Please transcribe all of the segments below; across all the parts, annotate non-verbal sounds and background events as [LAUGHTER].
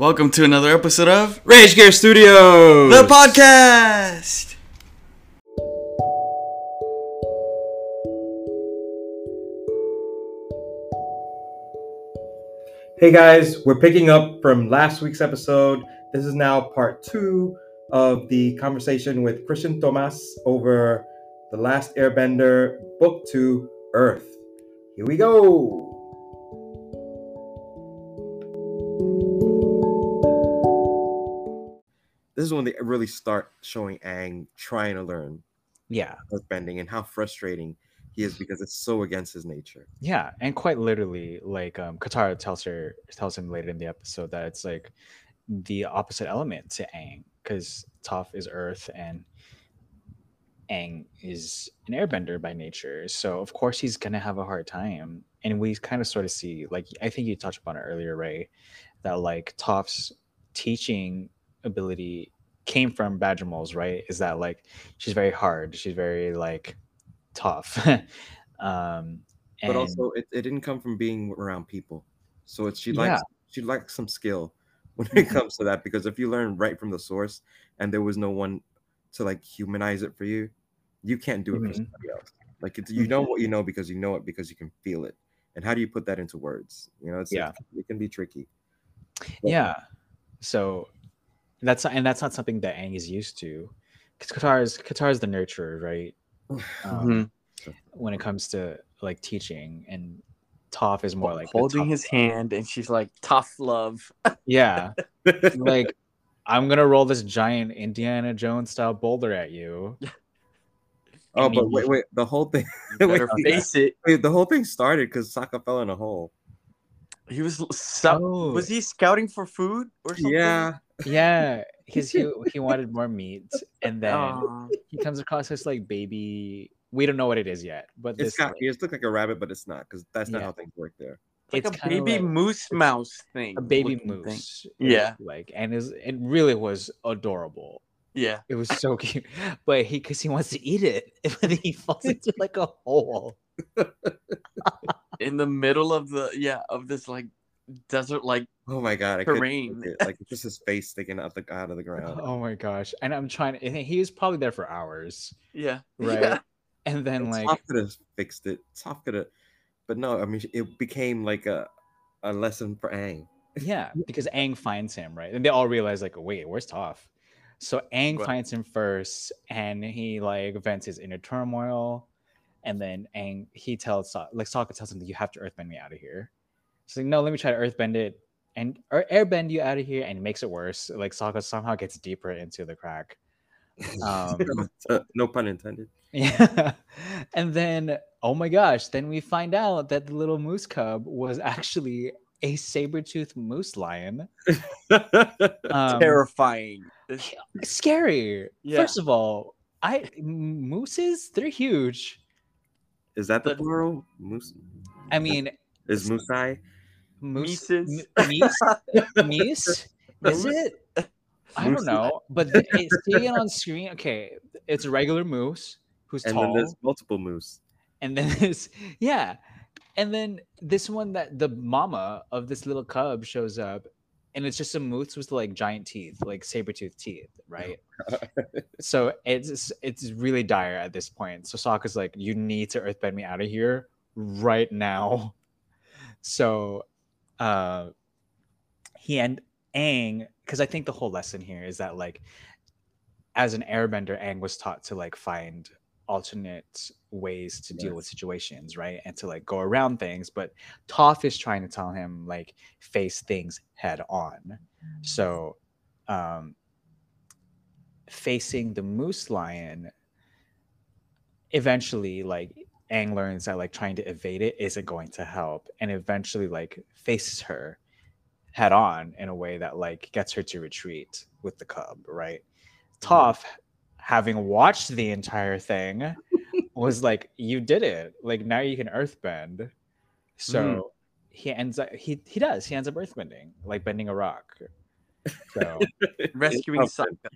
Welcome to another episode of Rage Gear Studios. the podcast. Hey guys, we're picking up from last week's episode. This is now part two of the conversation with Christian Thomas over The Last Airbender, Book Two, Earth. Here we go. This is when they really start showing Aang trying to learn Yeah, earthbending and how frustrating he is because it's so against his nature. yeah, and quite literally, like um, Katara tells her tells him later in the episode that it's like the opposite element to Aang, because Toph is Earth and Aang is an Airbender by nature. So of course he's gonna have a hard time, and we kind of sort of see, like I think you touched upon it earlier, Ray, that like Toph's teaching ability came from Badger Moles, right? Is that like she's very hard, she's very like tough. [LAUGHS] um but also it, it didn't come from being around people so it's she Yeah. likes she likes some skill [LAUGHS] when it Mhm. comes to that because if you learn right from the source and there was no one to like humanize it for you you can't do it for Mhm. somebody else like it's, you know what you know because you know it because you can feel it and how do you put that into words you know it's Yeah. it can be tricky yeah so that's and that's not something that Aang is used to because Katara is Katara is the nurturer right [SIGHS] um, when it comes to like teaching and Toph is more like holding tough- his hand, and she's like, "Tough love." [LAUGHS] yeah like [LAUGHS] I'm gonna roll this giant Indiana Jones style boulder at you [LAUGHS] oh and but you- wait wait the whole thing wait, better face it. wait, the whole thing started because Sokka fell in a hole He was so, Oh. was he scouting for food or something? yeah yeah because he [LAUGHS] he wanted more meat and then Aw. he comes across this like baby we don't know what it is yet but it's this got like, it looks like a rabbit but it's not because that's not Yeah. how things work there like it's a baby like- moose mouse thing. a baby looking thing. moose Yeah. [LAUGHS] like and is it really was adorable Yeah. it was so [LAUGHS] cute but he because he wants to eat it but he falls into like a hole In the middle of the yeah of this like desert like Oh my god! I couldn't Terrain. it. Like it's just his face sticking out the out of the ground. oh my gosh and i'm trying to and he was probably there for hours yeah [LAUGHS] right Yeah. and then And like Toph could have fixed it. Toph could have, but no. I mean, it became like a a lesson for Aang [LAUGHS] yeah because Aang finds him right and they all realize like wait where's Toph so Aang Right. finds him first and he like vents his inner turmoil and then Aang he tells like Sokka tells him that you have to earthbend me out of here she's like no let me try to earthbend it and or airbend you out of here and he makes it worse like Sokka somehow gets deeper into the crack [LAUGHS] um Uh, no pun intended. yeah [LAUGHS] and then oh my gosh then we find out that the little moose cub was actually a saber-toothed moose lion [LAUGHS] um, terrifying. Scary. Yeah. First of all, I m- mooses they're huge. Is that the The- plural? Moose I mean, is Musai. Moose, Mises. m- [LAUGHS] is it? I don't know, but the, it's seeing it on screen. Okay, it's a regular moose who's And tall, then there's multiple moose. and then there's yeah, and then this one that the mama of this little cub shows up, and it's just a moose with like giant teeth, like saber tooth teeth, right? [LAUGHS] so it's it's really dire at this point. So Sokka's like, you need to earthbend me out of here right now. So uh he and Aang, because I think the whole lesson here is that like as an airbender, Aang was taught to like find alternate ways to deal with situations, right? And to like go around things. But Toph is trying to tell him like face things head on. So um facing the moose lion eventually like Aang learns that like trying to evade it isn't going to help and eventually like faces her head on in a way that like gets her to retreat with the cub right? Mm-hmm. Toph having watched the entire thing [LAUGHS] was like you did it. Like now you can earthbend. So mm-hmm. he ends up he he does. He ends up earthbending like bending a rock. So [LAUGHS] rescuing It's Sokka.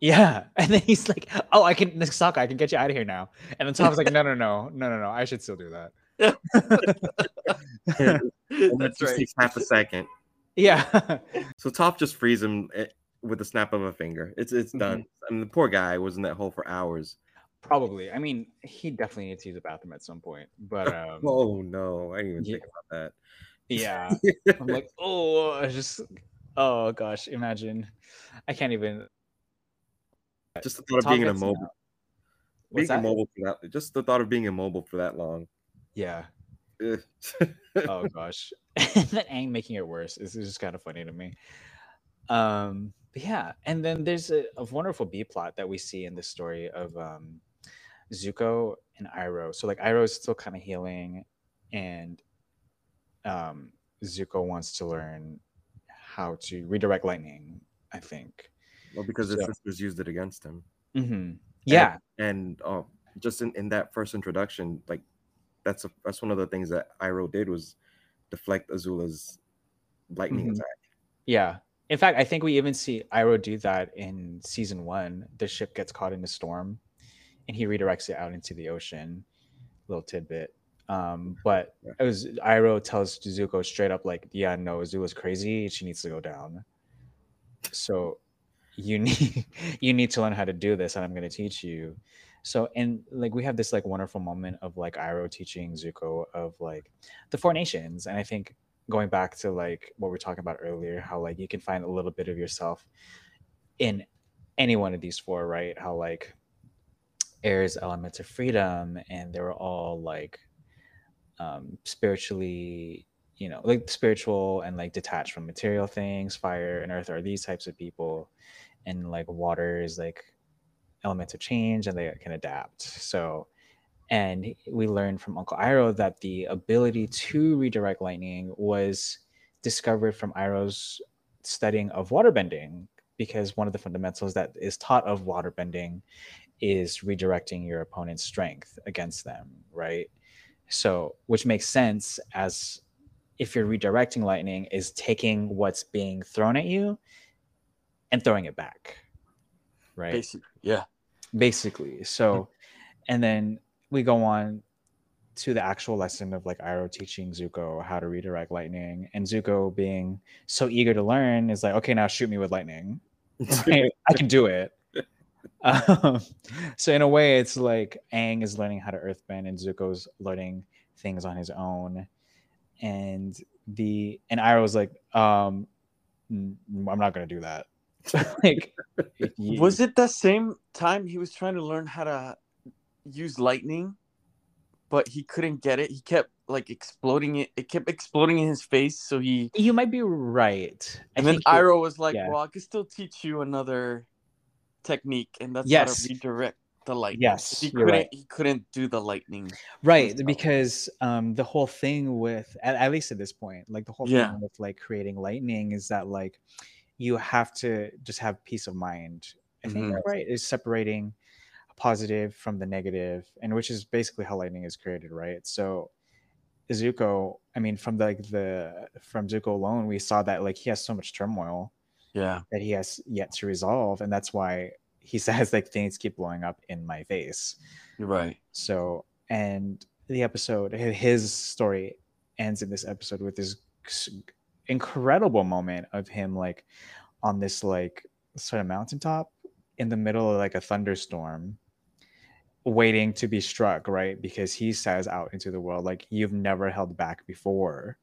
Yeah, [LAUGHS] and then he's like, "Oh, I can Sokka, I can get you out of here now." And then Toph's like, [LAUGHS] "No, no, no, no, no, no, I should still do that." And [LAUGHS] it That's just right. takes half a second. Yeah. So Toph just frees him eh, with the snap of a finger. It's it's done. I mean, the poor guy was in that hole for hours. Probably. I mean, he definitely needs to use the bathroom at some point. But um Oh no, I didn't even Yeah. think about that. yeah. I'm like, oh I just oh gosh, imagine. I can't even just the thought of being immobile. What's being that? immobile for that. Just the thought of being immobile for that long. Yeah. [LAUGHS] Oh gosh [LAUGHS] that Aang making it worse is just kind of funny to me um but yeah and then there's a, a wonderful b plot that we see in this story of um zuko and iroh so like iroh is still kind of healing and um zuko wants to learn how to redirect lightning i think well, because his So- sisters used it against him. hmm yeah and uh, just in, in that first introduction, like that's a, that's one of the things that Iroh did was deflect Azula's lightning Mhm. attack. Yeah. In fact, I think we even see Iroh do that in season one. The ship gets caught in a storm and he redirects it out into the ocean. Little tidbit. Um, but Yeah. it was Iroh tells Zuko straight up, like, yeah, no, Azula's crazy. She needs to go down. So you need [LAUGHS] you need to learn how to do this, and I'm gonna teach you. So and like we have this like wonderful moment of like Iroh teaching Zuko of like the four nations. And I think going back to like what we are talking about earlier, how like you can find a little bit of yourself in any one of these four, right? How like air's elements of freedom and they were all like um spiritually you know like spiritual and like detached from material things fire and earth are these types of people and like water is like elements of change and they can adapt. So and we learned from uncle iroh that the ability to redirect lightning was discovered from iroh's studying of waterbending because one of the fundamentals that is taught of waterbending is redirecting your opponent's strength against them right? So which makes sense as if you're redirecting lightning is taking what's being thrown at you and throwing it back right Basically, yeah. basically so and then we go on to the actual lesson of like Iroh teaching Zuko how to redirect lightning and Zuko being so eager to learn is like okay now shoot me with lightning right? [LAUGHS] [LAUGHS] I can do it um, so in a way it's like Aang is learning how to earthbend and Zuko's learning things on his own and the and Iroh's like um I'm not gonna do that [LAUGHS] like you- Was it the same time he was trying to learn how to use lightning, but he couldn't get it? He kept like exploding it. It kept exploding in his face. So he You might be right. I and then Iroh was like, yeah. "Well, I can still teach you another technique, and that's Yes. how to redirect the lightning." Yes, he couldn't. right. He couldn't do the lightning. right because um the whole thing with at, at least at this point, like the whole Yeah. thing with like creating lightning is that like you have to just have peace of mind. I think Mhm. right is separating positive from the negative, and which is basically how lightning is created, right? So Zuko, I mean, from like the from Zuko alone, we saw that like he has so much turmoil Yeah. that he has yet to resolve, and that's why he [LAUGHS] says like things keep blowing up in my face. You're right. So, and the episode, his story ends in this episode with this incredible moment of him like on this like sort of mountaintop in the middle of like a thunderstorm waiting to be struck right because he says out into the world like you've never held back before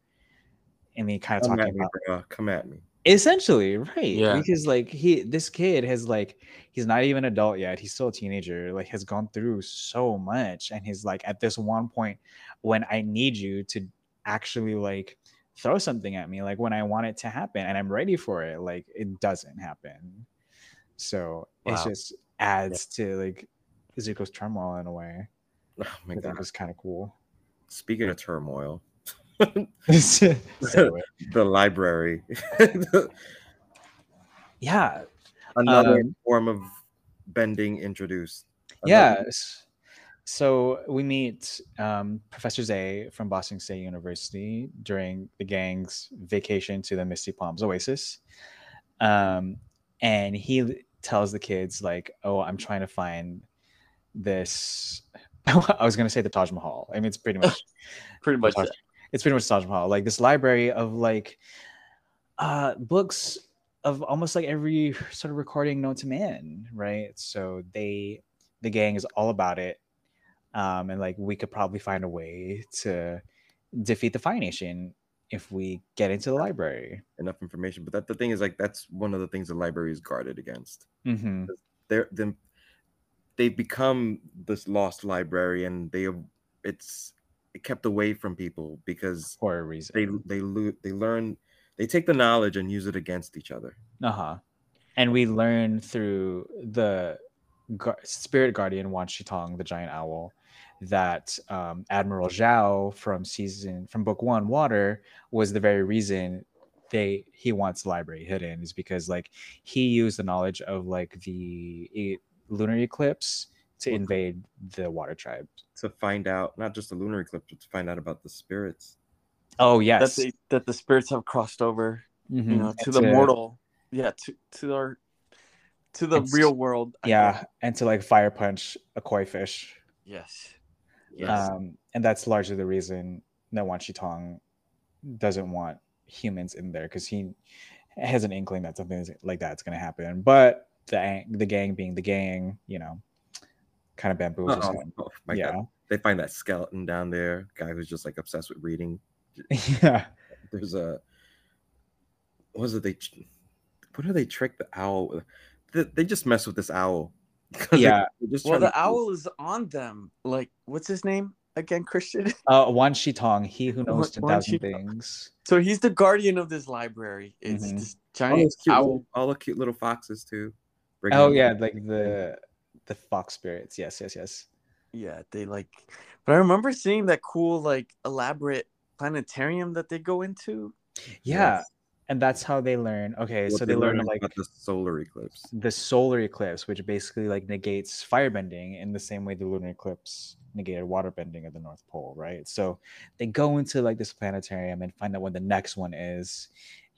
and he kind of Come talking me, about bro. Come at me. essentially right Yeah. because like he this kid has like he's not even adult yet he's still a teenager like has gone through so much and he's like at this one point when i need you to actually like throw something at me like when i want it to happen and i'm ready for it like it doesn't happen. So it just adds to like zuko's turmoil in a way. Oh my god. is kind of cool. Speaking of turmoil, [LAUGHS] [LAUGHS] the library, [LAUGHS] yeah. Another Um, form of bending introduced. Another- Yes. So we meet um, Professor Zei from Ba Sing Se University during the gang's vacation to the Misty Palms Oasis. Um, and he tells the kids, like, oh, I'm trying to find this. [LAUGHS] I was going to say the Taj Mahal. I mean, it's pretty much [LAUGHS] Pretty much. Taj- it's pretty much Taj Mahal, like this library of like uh books of almost like every sort of recording known to man, right? So they the gang is all about it. Um, and like we could probably find a way to defeat the Fire Nation if we get into the library. enough information. But that the thing is like that's one of the things the library is guarded against. Mm-hmm. They're them they've become this lost library and they it's it kept away from people because For a reason. they they lo- they learn they take the knowledge and use it against each other. Uh-huh. And we learn through the gu- spirit guardian Wan Shitong, the giant owl, that um, Admiral Zhao from season from book one, Water, was the very reason they he wants the library hidden is because like he used the knowledge of like the e- lunar eclipse to Okay. invade the water tribe. To find out not just the lunar eclipse, but to find out about the spirits. Oh yes. That they that the spirits have crossed over, Mhm. you know, And to the mortal. Yeah, to to our to the real world. I yeah, guess. and to like fire punch a koi fish. Yes. Yes. Um, and that's largely the reason that Wan Shitong doesn't want humans in there because he has an inkling that something is- like that's going to happen. But the the gang being the gang, you know, kind of bamboozles Oh, him. oh my yeah, God. They find that skeleton down there, guy who's just like obsessed with reading. [LAUGHS] yeah, There's a what was it they what do they trick the owl? They, they just mess with this owl. 'Cause they- Yeah. just well, the to- owl is on them. Like, what's his name again, Christian? [LAUGHS] uh, Wan Shitong, he who knows Wan- ten Wan thousand things. So he's the guardian of this library. It's Mhm. this giant those cute owl. little, all the cute little foxes too. Oh them- yeah, like the the fox spirits. Yes, yes, yes. Yeah, they like. But I remember seeing that cool, like, elaborate planetarium that they go into. Yeah, Yes. And that's how they learn. Okay, What so they, learn like about the solar eclipse. the solar eclipse, which basically like negates firebending in the same way the lunar eclipse negated waterbending at the North Pole, right? So they go into like this planetarium and find out when the next one is,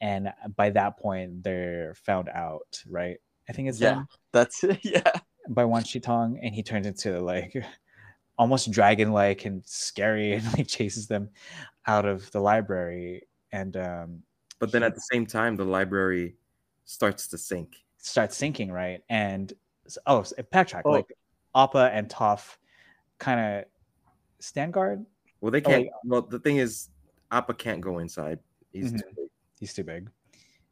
and by that point they're found out, right? I think it's Yeah. them That's it. [LAUGHS] Yeah. by Wan Shitong, and he turns into like almost dragon-like and scary, [LAUGHS] and like chases them out of the library, and um, But then at the same time, the library starts to sink. starts sinking, right? And oh, s- backtrack. Oh. Like Appa and Toph kind of stand guard. Well, they Oh, can't. wait. well, the thing is, Appa can't go inside. He's Mhm. too big. He's too big,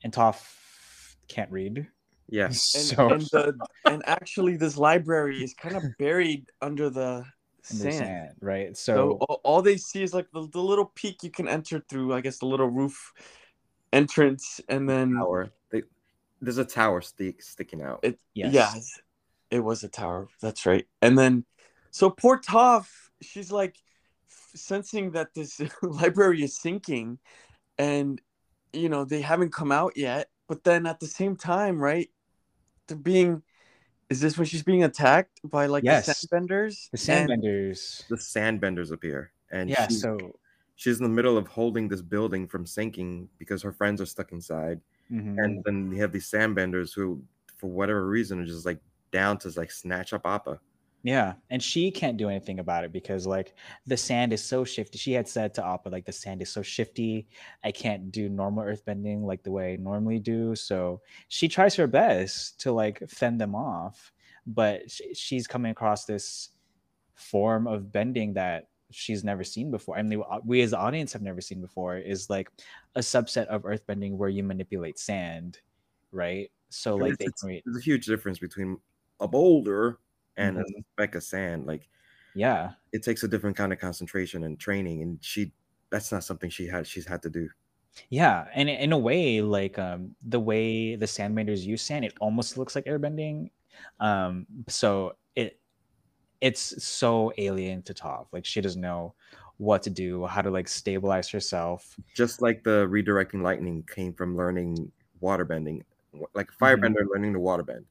and Toph can't read. Yeah. [LAUGHS] And, So and the and actually, this library is kind of buried under the sand. sand, right? So So all, all they see is like the, the little peak you can enter through. I guess the little roof entrance, and then Tower. They, there's a tower stick sticking out. it. Yes. Yes, it was a tower. That's right. And then, so poor Toph, she's like sensing that this [LAUGHS] library is sinking, and you know they haven't come out yet. But then at the same time, right? They're being. Is this when she's being attacked by like Yes. the sandbenders? the And- sandbenders. the sandbenders appear, and Yeah. she's, So she's in the middle of holding this building from sinking because her friends are stuck inside. mhm. And then you have these sandbenders who, for whatever reason, are just like down to like snatch up Appa. Yeah, and she can't do anything about it because like the sand is so shifty. She had said to Appa like the sand is so shifty. I can't do normal earthbending like the way I normally do. So she tries her best to like fend them off, but she's coming across this form of bending that she's never seen before. I mean, we as the audience have never seen before. Is like a subset of earthbending where you manipulate sand, right? So And like they create, There's a huge difference between a boulder and Mhm. a speck of sand. Like yeah. it takes a different kind of concentration and training, and she that's not something she had she's had to do. Yeah, and in a way, like um, the way the Sandbenders use sand, it almost looks like airbending. Um, so it it's so alien to Toph. Like she doesn't know what to do, how to like stabilize herself. Just like the redirecting lightning came from learning waterbending, like a Mhm. firebender learning to waterbend.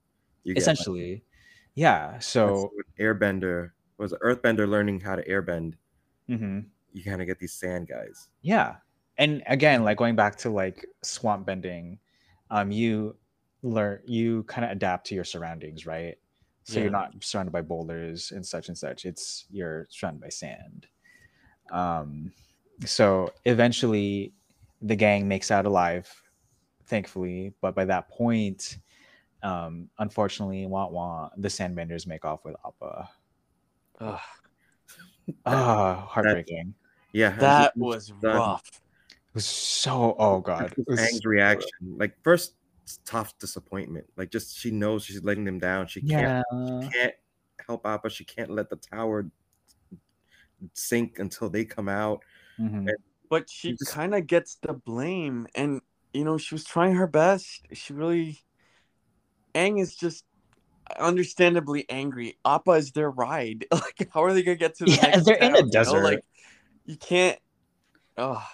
You like, Essentially, yeah. So airbender was earthbender learning how to airbend. mhm. You kind of get these sand guys. yeah, and again, like going back to like swamp bending, um, you learn you kind of adapt to your surroundings, right? So Yeah. you're not surrounded by boulders and such and such. It's you're surrounded by sand. Um, so eventually, the gang makes out alive, thankfully. But by that point, um, unfortunately, wah wah, the Sandbenders make off with Appa. Ugh, Ah, heartbreaking. Yeah, that and was rough. It was so. Oh god. It was Aang's reaction, like first it's tough disappointment, like just she knows she's letting them down. She can't Yeah. can't help Appa. She can't let the tower sink until they come out. Mhm. But she just- kind of gets the blame, and you know she was trying her best. She really, Aang is just understandably angry. Appa is their ride. [LAUGHS] Like, how are they gonna get to the Yeah, next they're in town, a you know? desert. Like, you can't. Oh,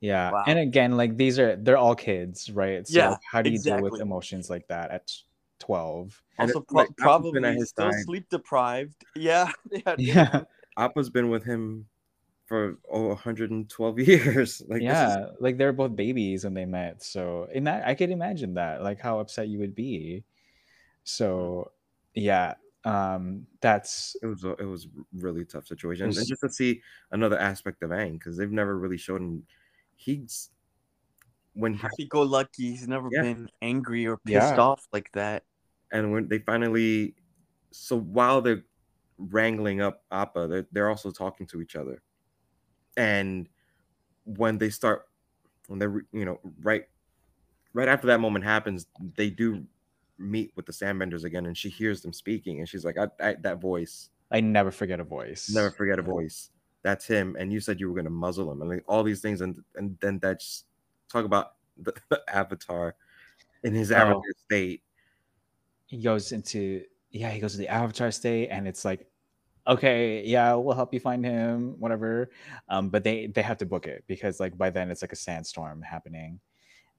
Yeah. Wow. And again, like these are they're all kids, right? So Yeah, like, how do you deal with emotions like that at 12? Also pro- like, probably at still side. sleep deprived. [LAUGHS] Yeah, they [LAUGHS] had- Yeah. Appa's been with him for oh 112 [LAUGHS] years. Like this is- yeah. Like they're both babies when they met. So in that I could imagine that, like how upset you would be. So yeah. Um that's it was a, it was really tough situation, was- and just to see another aspect of Aang because they've never really shown him. He's when he, happy-go-lucky. He's never Yeah. been angry or pissed Yeah. off like that. and when they finally, so while they're wrangling up Appa, they're they're also talking to each other, and when they start, when they're you know right, right after that moment happens, they do meet with the Sandbenders again, and she hears them speaking, and she's like, I, I, "That voice, I never forget a voice. never forget a voice. That's him." And you said you were gonna muzzle him, and like all these things, and and then that's talk about the, [LAUGHS] the Avatar in his Oh. Avatar state. he goes into yeah he goes to the avatar state and it's like okay yeah we'll help you find him whatever um but they they have to book it because like by then it's like a sandstorm happening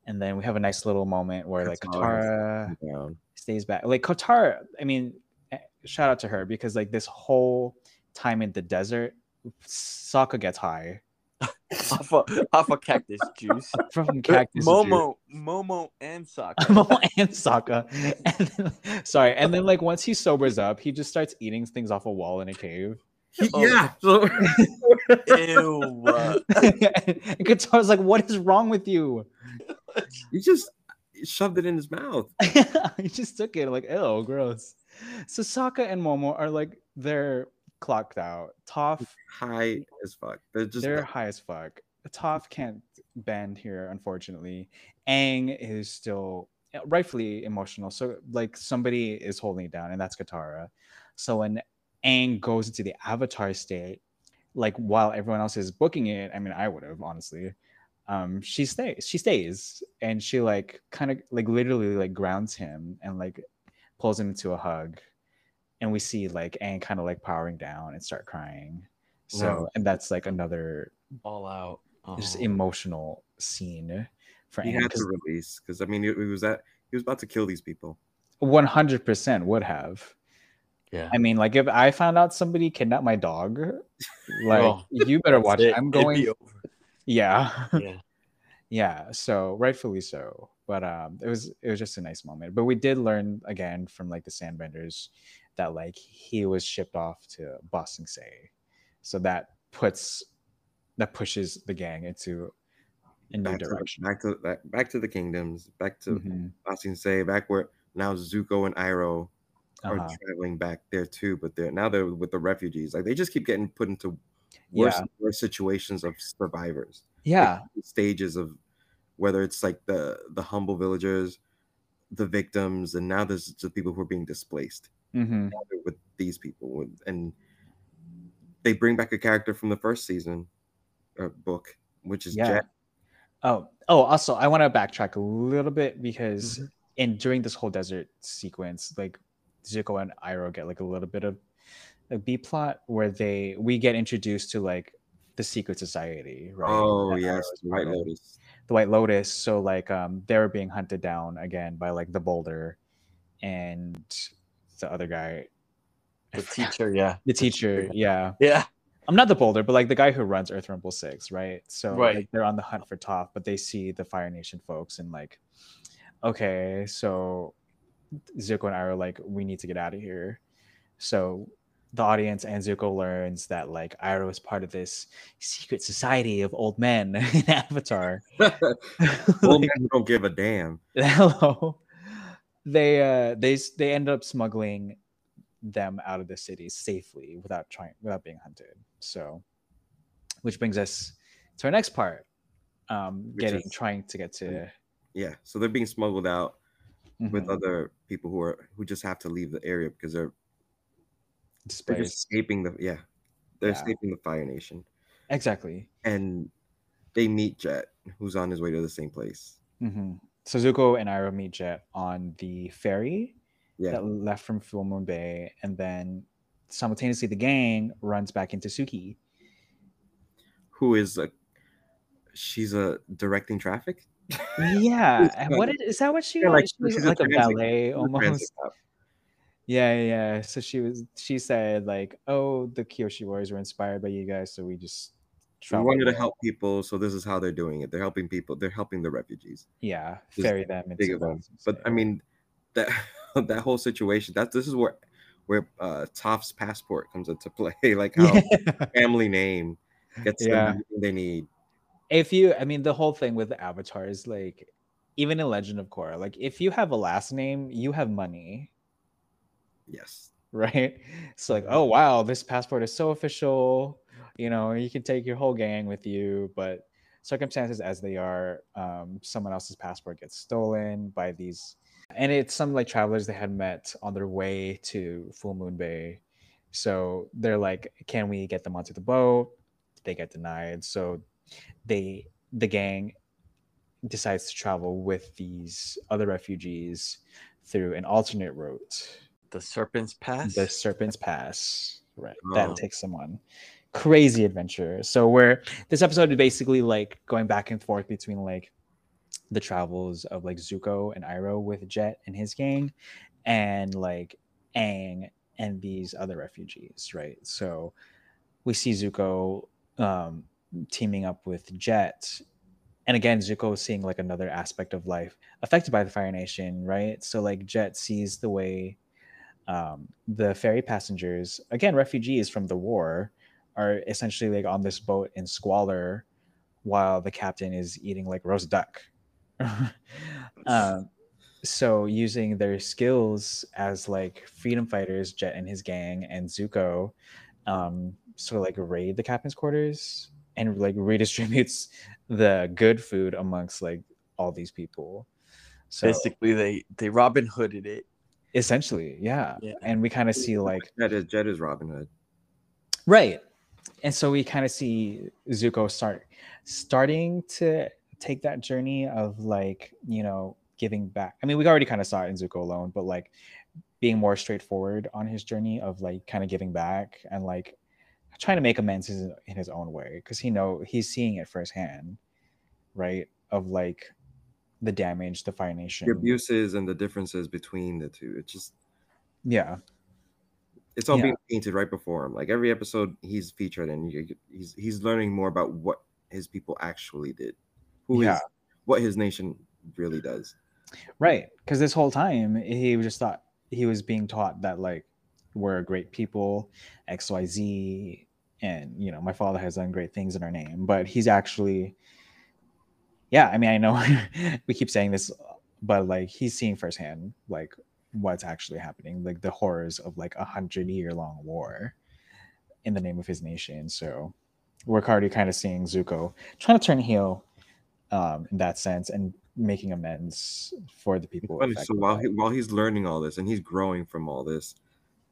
and then we have a nice little moment where like Katara Down. stays back like Katara I mean eh, shout out to her because like this whole time in the desert Sokka gets high [LAUGHS] off a off a cactus juice. [LAUGHS] from cactus juice. Momo, [LAUGHS] Momo, and Sokka. Momo and Sokka. And then, sorry, and then like once he sobers up, he just starts eating things off a wall in a cave. He- Oh. Yeah. So Ew. uh, and Katara's like, "What is wrong with you?" he just shoved it in his mouth. he just took it like, "Ew, gross." So Sokka and Momo are like they're clocked out. Toph, High as fuck. They're just they're high as fuck. Toph [LAUGHS] can't bend here, unfortunately. Aang is still rightfully emotional. So like somebody is holding it down, and that's Katara. So when Aang goes into the Avatar state, like while everyone else is booking it, I mean, I would have honestly. Um, she stays. She stays, and she like kind of like literally like grounds him and like pulls him into a hug, and we see like Aang kind of like powering down and start crying. So, Wow. and that's like another all out. just Oh. emotional scene for he Aang. had to release because I mean he, he was at he was about to kill these people. One hundred percent would have. Yeah. I mean, like if I found out somebody kidnapped my dog, [LAUGHS] like Oh, you better watch. it. it. I'm It'd going. be over. Yeah, [LAUGHS] Yeah. yeah. So rightfully so. But um, it was it was just a nice moment. But we did learn again from like the Sandbenders that like he was shipped off to Ba Sing Se, so that puts that pushes the gang into a new Back to, direction. back to back, back to the kingdoms, back to Mhm. Ba Sing Se back where now Zuko and Iroh are Uh-huh. traveling back there too, but they're now they're with the refugees. Like they just keep getting put into worse, Yeah. worse situations of survivors. Yeah, stages of whether it's like the the humble villagers, the victims, and now there's the people who are being displaced hmm with these people, and they bring back a character from the first season uh, book, which is Yeah. Jet. Oh, oh, also, I want to backtrack a little bit because Mm-hmm. in during this whole desert sequence, like Zuko and Iroh get like a little bit of a B plot where they we get introduced to like the secret society, right? Oh that yes, is White. Lotus. The White Lotus. So like um they're being hunted down again by like the boulder and the other guy. The teacher, yeah. The teacher, yeah. Yeah. I'm not the boulder, but like the guy who runs Earth Rumble Six, right? So Right. like, they're on the hunt for Toph, but they see the Fire Nation folks and like, okay, so Zuko and I are like, we need to get out of here. So the audience and Zuko learns that like Iroh is part of this secret society of old men [LAUGHS] in Avatar. [LAUGHS] [LAUGHS] Old Like, men who don't give a damn. hello. They uh they they end up smuggling them out of the city safely without trying without being hunted. So which brings us to our next part. Um getting is- trying to get to Yeah, so they're being smuggled out with mhm, other people who are who just have to leave the area because they're they're escaping the yeah they're Yeah. escaping the Fire Nation Exactly. and they meet Jet who's on his way to the same place. hmm So Zuko and Iroh meet Jet on the ferry Yeah, that left from Full Moon Bay, and then simultaneously the gang runs back into Suki. who is a she's a directing traffic. Yeah, [LAUGHS] what is, is that? What she Yeah, was? like, she was she's a like a transit- ballet almost. Yeah, yeah. So she was. She said like, "Oh, the Kyoshi Wars were inspired by you guys, so we just We traveled wanted to help people, so this is how they're doing it. They're helping people. They're helping the refugees. Yeah, Just ferry them into them. But I mean, that [LAUGHS] that whole situation. That this is where where uh, Toph's passport comes into [LAUGHS] play. Like how [LAUGHS] family name gets Yeah. them they need. if you i mean the whole thing with the avatar is like even in legend of korra like if you have a last name you have money Yes. right so like oh wow this passport is so official you know you can take your whole gang with you but circumstances as they are um, someone else's passport gets stolen by these and it's some like travelers they had met on their way to full moon bay so they're like can we get them onto the boat they get denied so they the gang decides to travel with these other refugees through an alternate route The Serpent's Pass. the Serpent's Pass. Right. Oh. That takes on crazy adventure. So where this episode is basically like going back and forth between like the travels of like Zuko and Iroh with Jet and his gang and like Aang and these other refugees, right? So we see Zuko um teaming up with Jet. And again, Zuko is seeing like another aspect of life affected by the Fire Nation, right? So like Jet sees the way um, the ferry passengers, again, refugees from the war, are essentially like on this boat in squalor while the captain is eating like roast duck. um, [LAUGHS] so using their skills as like freedom fighters, Jet and his gang and Zuko, um, sort of like raid the captain's quarters and like redistributes [LAUGHS] the good food amongst like all these people. So Basically, they they Robin Hooded it. essentially, yeah. Yeah. And we kind of see like Jet is Jet is Robin Hood. Right. And so we kind of see Zuko start starting to take that journey of like, you know, giving back. I mean, we already kind of saw it in Zuko alone, but like being more straightforward on his journey of like kind of giving back and like trying to make amends in in his own way because he know he's seeing it firsthand, right? Of like the damage the Fire Nation. The abuses and the differences between the two. It's just Yeah. It's all Yeah. being painted right before him. Like every episode he's featured and he's he's learning more about what his people actually did. Who is Yeah. what his nation really does. Right. Because this whole time he just thought he was being taught that like we're a great people, XYZ, and you know, my father has done great things in our name. But he's actually yeah, I mean I know [LAUGHS] we keep saying this, but like he's seeing firsthand like what's actually happening, like the horrors of like a hundred year long war in the name of his nation. So we're already kind of seeing Zuko trying to turn heel um, in that sense and making amends for the people. So while he, while he's learning all this and he's growing from all this,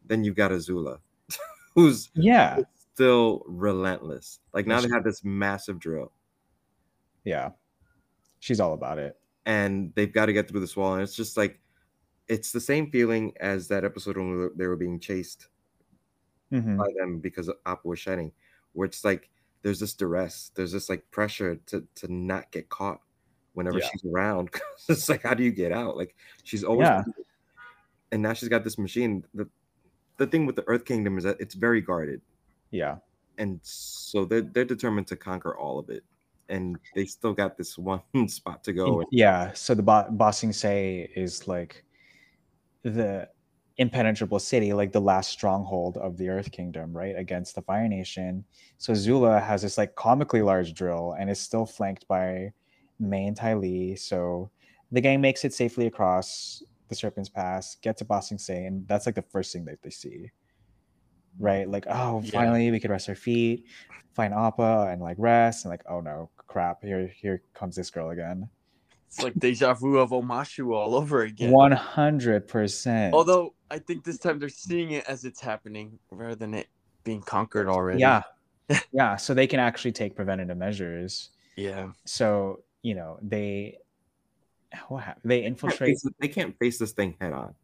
then you've got Azula, [LAUGHS] who's yeah, still relentless. Like now they have this massive drill, yeah, she's all about it. and they've got to get through this wall. And it's just like it's the same feeling as that episode when they were being chased Mhm. by them because Appa was shedding, where it's like there's this duress, there's this like pressure to to not get caught whenever Yeah. she's around. [LAUGHS] it's like how do you get out? Like she's always, Yeah. and now she's got this machine. The the thing with the Earth Kingdom is that it's very guarded, Yeah, and so they're they're determined to conquer all of it, and they still got this [LAUGHS] one spot to go. Yeah. So the bo- Ba Sing Se is like the impenetrable city, like the last stronghold of the Earth Kingdom, right, against the Fire Nation. So Zula has this like comically large drill and is still flanked by Mai and Ty Lee. So the gang makes it safely across the Serpent's Pass, get to Bossing Sing Se, and that's like the first thing that they see. Right? Like, oh, Yeah. finally we could rest our feet, find Appa and like rest, and like, oh no, crap, here here comes this girl again. It's like deja vu of Omashu all over again. One hundred percent. Although I think this time they're seeing it as it's happening rather than it being conquered already. Yeah. [LAUGHS] yeah. So they can actually take preventative measures. Yeah. So, you know, they what happened? They They can't infiltrate. face they can't face this thing head on,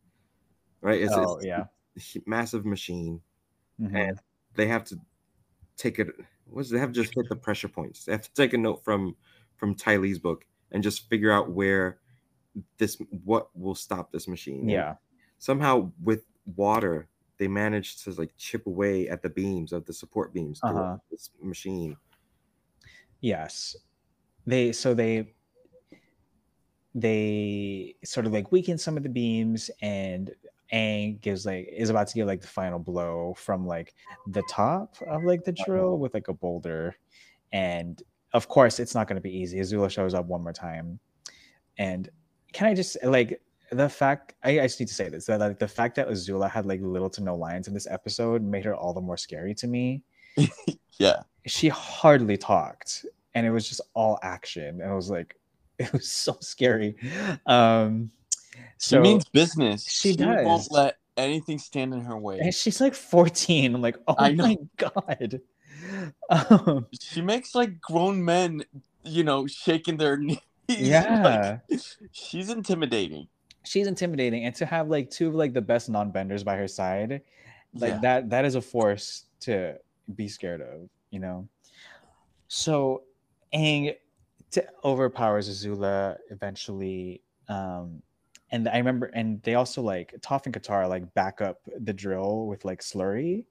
right? It's, Oh, it's yeah. a massive machine. Mhm. and they have to take it. What's they have to just hit the pressure points. They have to take a note from from Ty Lee's book and just figure out where this what will stop this machine. And Yeah. somehow with water they managed to like chip away at the beams of the support beams to Uh-huh. this machine. Yes. They so they they sort of like weaken some of the beams and Aang gives like is about to give like the final blow from like the top of like the drill with like a boulder. And of course it's not gonna be easy. Azula shows up one more time. And can I just like the fact I, I just need to say this that like the fact that Azula had like little to no lines in this episode made her all the more scary to me [LAUGHS] Yeah. she hardly talked and it was just all action and it was like [LAUGHS] it was so scary um She means business. she she does. won't let anything stand in her way. and she's like 14 i'm like oh I know. my god um, She makes like grown men, you know, shaking their [LAUGHS] knees. yeah Like, [LAUGHS] she's intimidating. she's intimidating and to have like two of like the best non-benders by her side like Yeah. that that is a force to be scared of you know so Aang t- overpowers Azula eventually um and I remember and they also like Toph and Katara like back up the drill with like slurry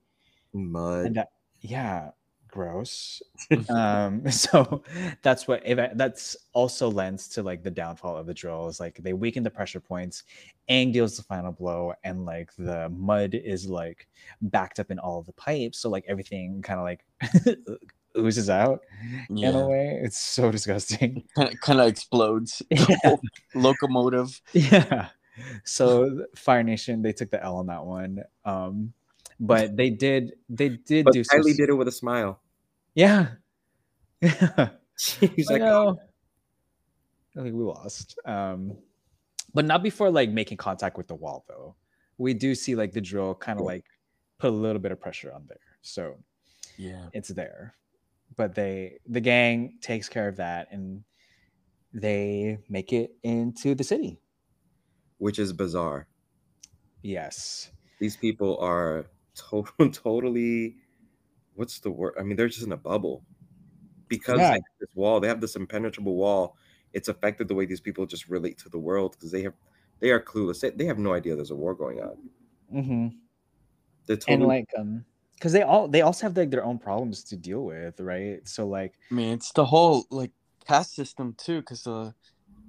Mud. and that yeah gross [LAUGHS] um [LAUGHS] so that's what if that's also lends to like the downfall of the drill is like they weaken the pressure points Aang deals the final blow and like the mud is like backed up in all of the pipes so like everything kind of like [LAUGHS] oozes out in a Yeah. way it's so disgusting Kind of, explodes. Yeah. Locomotive. yeah so fire nation they took the l on that one um but they did they did But do some, did it with a smile. Yeah [LAUGHS] yeah She's I like, know. I think we lost. Um, but not before like making contact with the wall though. We do see like the drill kind of like put a little bit of pressure on there. So Yeah. it's there. But they the gang takes care of that and they make it into the city. which is bizarre. Yes. These people are to- [LAUGHS] totally. What's the word? I mean, they're just in a bubble because Yeah. they have this wall. They have this impenetrable wall. It's affected the way these people just relate to the world because they have they are clueless. They, they have no idea there's a war going on. Mm-hmm. They're And like um because they all they also have like their own problems to deal with, right? So like I mean, it's the whole like caste system too, because the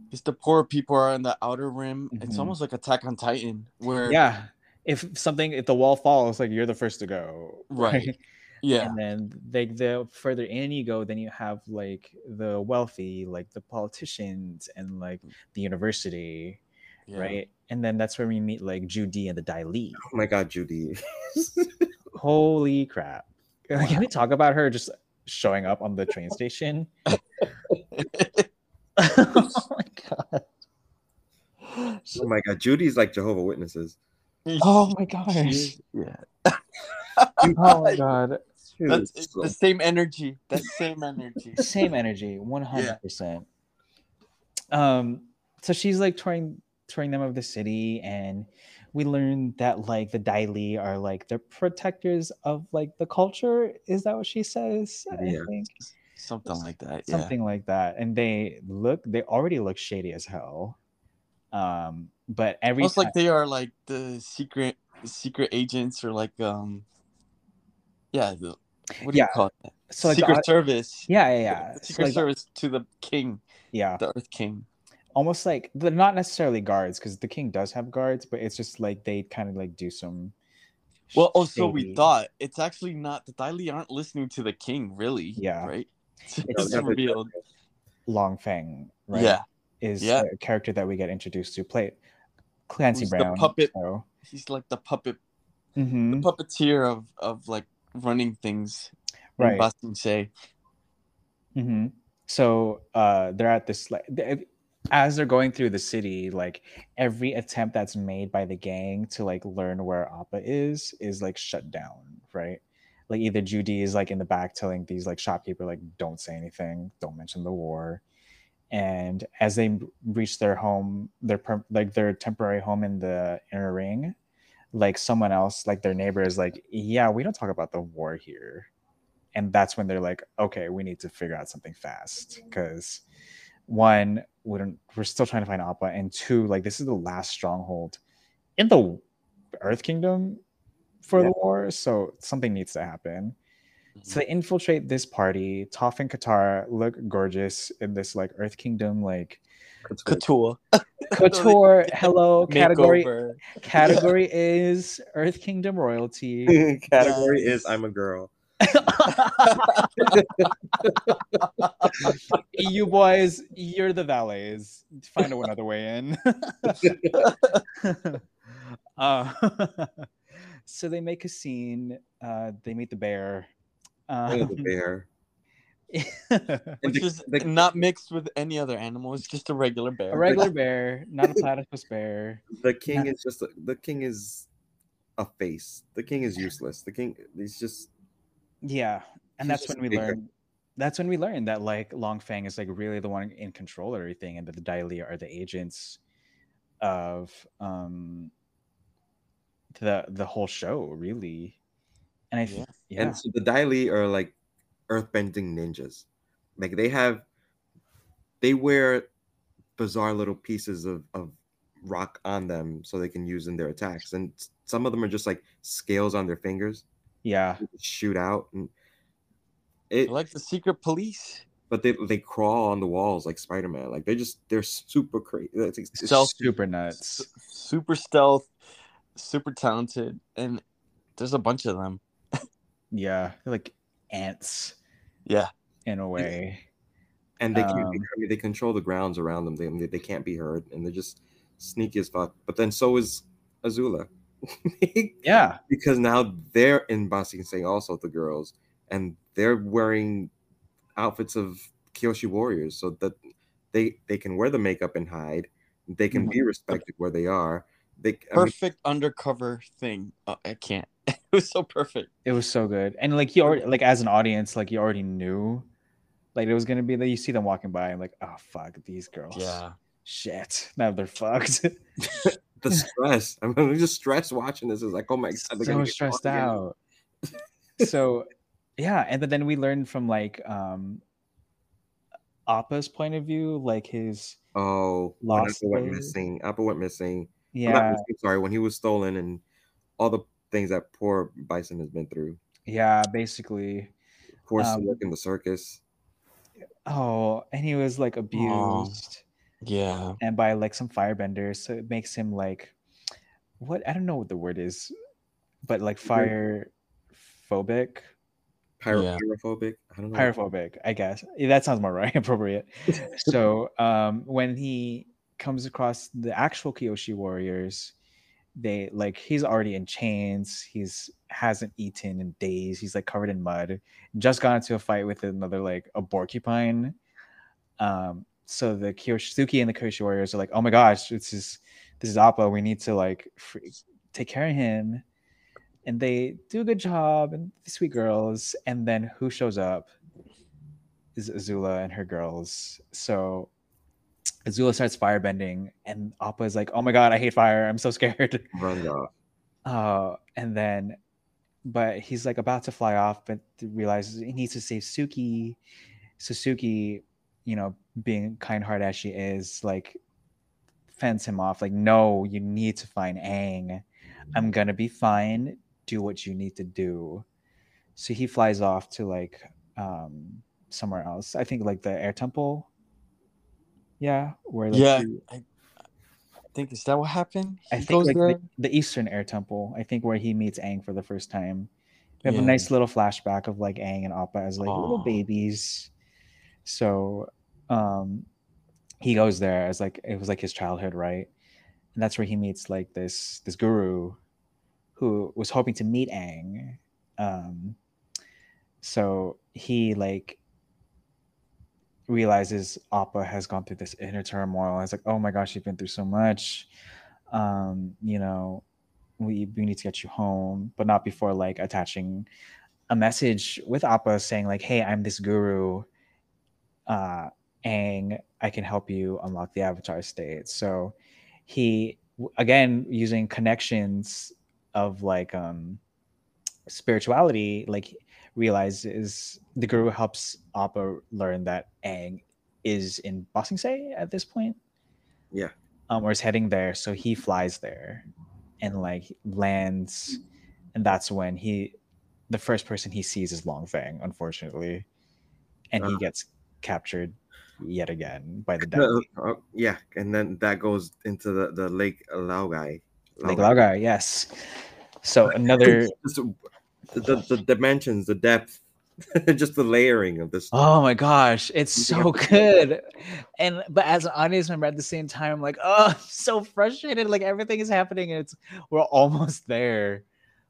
because the poor people are in the outer rim. It's Mhm. almost like Attack on Titan, where yeah, if something if the wall falls, like you're the first to go. [LAUGHS] Right. Yeah, And then like the further in you go, then you have like the wealthy, like the politicians and like mm. the university, yeah. right? And then that's where we meet like Joo Dee and the Dai Li. oh my god, Joo Dee. [LAUGHS] Holy crap. [LAUGHS] Can we talk about her just showing up on the train station? [LAUGHS] oh my god. oh my god, Joo Dee's like Jehovah Witnesses. Oh my She gosh. is- yeah. Oh my god. That's Dude, it's so- the same energy. That same energy. [LAUGHS] Same energy, 100%. Um so she's like touring touring them of the city and we learn that like the Dai Li are like the protectors of like the culture. Is that what she says? I think. Something like that. Yeah. something like that and they look they already look shady as hell um but every Almost time, like they are like the secret secret agents or like um yeah the, what do Yeah. you call it so like secret the, service yeah yeah yeah the So, secret like, service to the king yeah the earth king almost like they're not necessarily guards because the king does have guards, but it's just like they kind of like do some. Well, oh, so we thought it's actually not the Dai Li aren't listening to the king, really. Yeah. Right. It's [LAUGHS] revealed. Long Feng, right? Yeah. is Yeah. a character that we get introduced to. Play Clancy Who's the puppet- So. He's like the puppet, Mhm, puppeteer of of like running things. in Right. Ba Sing Se. hmm So uh, they're at this like as they're going through the city, like every attempt that's made by the gang to like learn where Appa is is like shut down, right? Like either Joo Dee is like in the back telling these like shopkeeper like don't say anything, don't mention the war, and as they reach their home, their per- like their temporary home in the inner ring, like someone else, like their neighbor is like, yeah, we don't talk about the war here. And that's when they're like okay we need to figure out something fast. Because one we don't, we're still trying to find appa and two like this is the last stronghold in the earth kingdom for the war so something needs to happen. Mm-hmm. So they infiltrate this party. Toph and katara look gorgeous in this like earth kingdom like Couture. couture [LAUGHS] [LAUGHS] hello [LAUGHS] category Makeover. category is earth kingdom royalty [LAUGHS] Category Yes. is I'm a girl. you boys, you're the valets. Find another way in. uh, so they make a scene. Uh, they meet the bear. Oh, the Um, bear. A Which the- is the- not mixed with any other animal. It's just a regular bear. A regular bear, not a platypus bear. The king is just a, the king is a face. The king is useless. The king he's just Yeah, and that's when we bigger. learn. That's when we learn that like Long Feng is like really the one in control of everything, and that the Dai Li are the agents of um the the whole show, really. And I, th- yeah, and so the Dai Li are like earthbending ninjas. Like they have they wear bizarre little pieces of, of rock on them so they can use in their attacks. And some of them are just like scales on their fingers. yeah, shoot out and it They're like the secret police. but they they crawl on the walls like Spider-Man. Like they're just they're super crazy. It's, it's- it's Stealth. super nuts. S- super stealth, super talented, and there's a bunch of them. [LAUGHS] Yeah, like ants Yeah. in a way. and they can't be, Um, I mean, they control the grounds around them. They they can't be heard, and they're just sneaky as fuck. But then so is Azula, [LAUGHS] Yeah, because now they're in Ba Sing Se also the girls, and they're wearing outfits of Kyoshi warriors, so that they they can wear the makeup and hide. They can be respected where they are. They I mean, Perfect undercover thing. Oh, I can't. [LAUGHS] it was so perfect. it was so good, and like you already like as an audience, like you already knew, like it was gonna be that you see them walking by and like, oh fuck, these girls. Yeah. Shit, now they're fucked. [LAUGHS] the stress. I'm just stressed watching this. Is like, oh my god, they're gonna so stressed out. so yeah, and then- then we learned from like um Appa's point of view, like his Oh, Lost Appa went missing. Appa went missing. Yeah, missing, sorry, when he was stolen and all the things that poor Bison has been through. yeah, basically. Poor Um, Slick in the circus. Oh, and he was like abused Yeah. and by like some firebenders, so it makes him like what I don't know what the word is, but like fire phobic, Pyro- Yeah. Pyrophobic. I don't know. pyrophobic, I guess. Yeah, That sounds more right, [LAUGHS] appropriate. [LAUGHS] so um when he comes across the actual Kyoshi warriors, they like he's already in chains, he's hasn't eaten in days, he's like covered in mud, just got into a fight with another like a porcupine. Um so the Kyoshisuki and the Kyoshi warriors are like, oh my gosh, this is this is Appa, we need to like fr- take care of him. And they do a good job, and the sweet girls. And then who shows up? is Azula and her girls. So Azula starts firebending, and Appa is like, "Oh my god, I hate fire! I'm so scared." [LAUGHS] Runs off. Uh, and then, but he's like about to fly off, but realizes he needs to save Suki. So Suki, you know, being kind-hearted as she is, like fends him off. Like, no, you need to find Aang. I'm gonna be fine. Do what you need to do. So he flies off to like um somewhere else. I think like the air temple. Yeah, where like, Yeah, he- I, I think is that what happened? I think goes like the, the Eastern Air Temple. I think where he meets Aang for the first time. We have a nice little flashback of like Aang and Appa as like little babies. So um he goes there as like it was like his childhood, right? And that's where he meets like this this guru who was hoping to meet Aang. Um so he like realizes Appa has gone through this inner turmoil. It's like, oh my gosh, you've been through so much. Um, you know, we we need to get you home, but not before like attaching a message with Appa saying like, hey, I'm this guru. Uh, Aang, I can help you unlock the avatar state. So he again using connections of like um spirituality, like realizes the guru helps Appa learn that Aang is in Ba Sing Se at this point. Yeah. Um, or is heading there. So he flies there and like lands. And that's when he the first person he sees is Long Feng, unfortunately. And he Ah. gets captured yet again by the Uh, devil. uh, yeah, and then that goes into the the Lake Laogai. Like Laogai, yes. So [LAUGHS] another the, the, the dimensions, the depth, [LAUGHS] just the layering of this. Oh my gosh, it's [LAUGHS] so good. And but as an audience member at the same time, I'm like, oh, I'm so frustrated. Like everything is happening and it's we're almost there.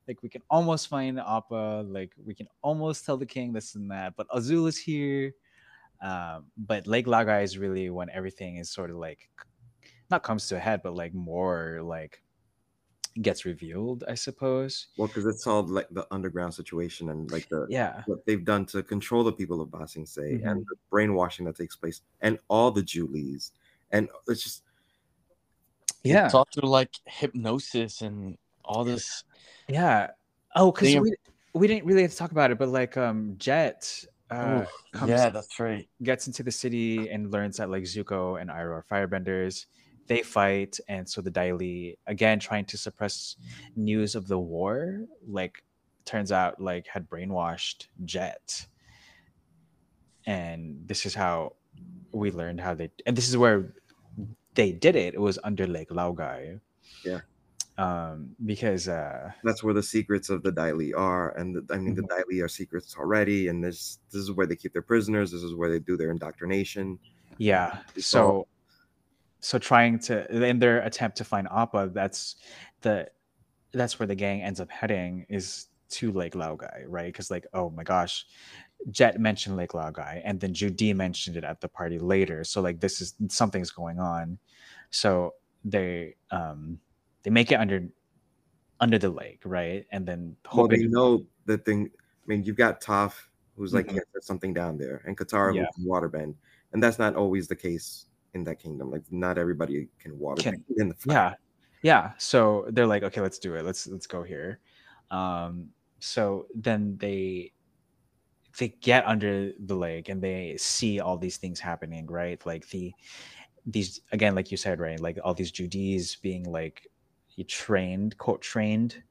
Like we can almost find Appa, like we can almost tell the king this and that, but Azul is here. Um, but Lake Laogai is really when everything is sort of like not comes to a head, but like more like gets revealed, I suppose. Well, because it's all like the underground situation and like the Yeah. what they've done to control the people of Ba Sing Se Mm-hmm. and the brainwashing that takes place and all the Joo Dees. And it's just Yeah. It's all through like hypnosis and all this. Yeah. Oh, because we we didn't really have to talk about it, but like um Jet uh, Oof, comes yeah, that's right. gets into the city and learns that like Zuko and Iroh are firebenders. They fight, and so the Dai Li again trying to suppress news of the war, like turns out like had brainwashed Jet. And this is how we learned how they and this is where they did it. It was under Lake Laogai. Yeah. Um, because uh that's where the secrets of the Dai Li are. And the, I mean, the Dai Li are secrets already. And this this is where they keep their prisoners. This is where they do their indoctrination. Yeah. So so trying to in their attempt to find Appa, that's the that's where the gang ends up heading is to Lake Laogai, right? Because like, oh my gosh, Jet mentioned Lake Laogai, and then Joo Dee mentioned it at the party later. So like this is something's going on. So they um they make it under under the lake, right? And then Well, they know the thing. I mean, you've got Toph, who's like, Mhm. yes, there's something down there, and Katara, Yeah. who can waterbend. And that's not always the case in that kingdom. Like, not everybody can waterbend Can- in the fire. yeah yeah so they're like okay let's do it let's let's go here um so then they they get under the lake and they see all these things happening right like the these again like you said right like all these Joo Dees being like you trained quote trained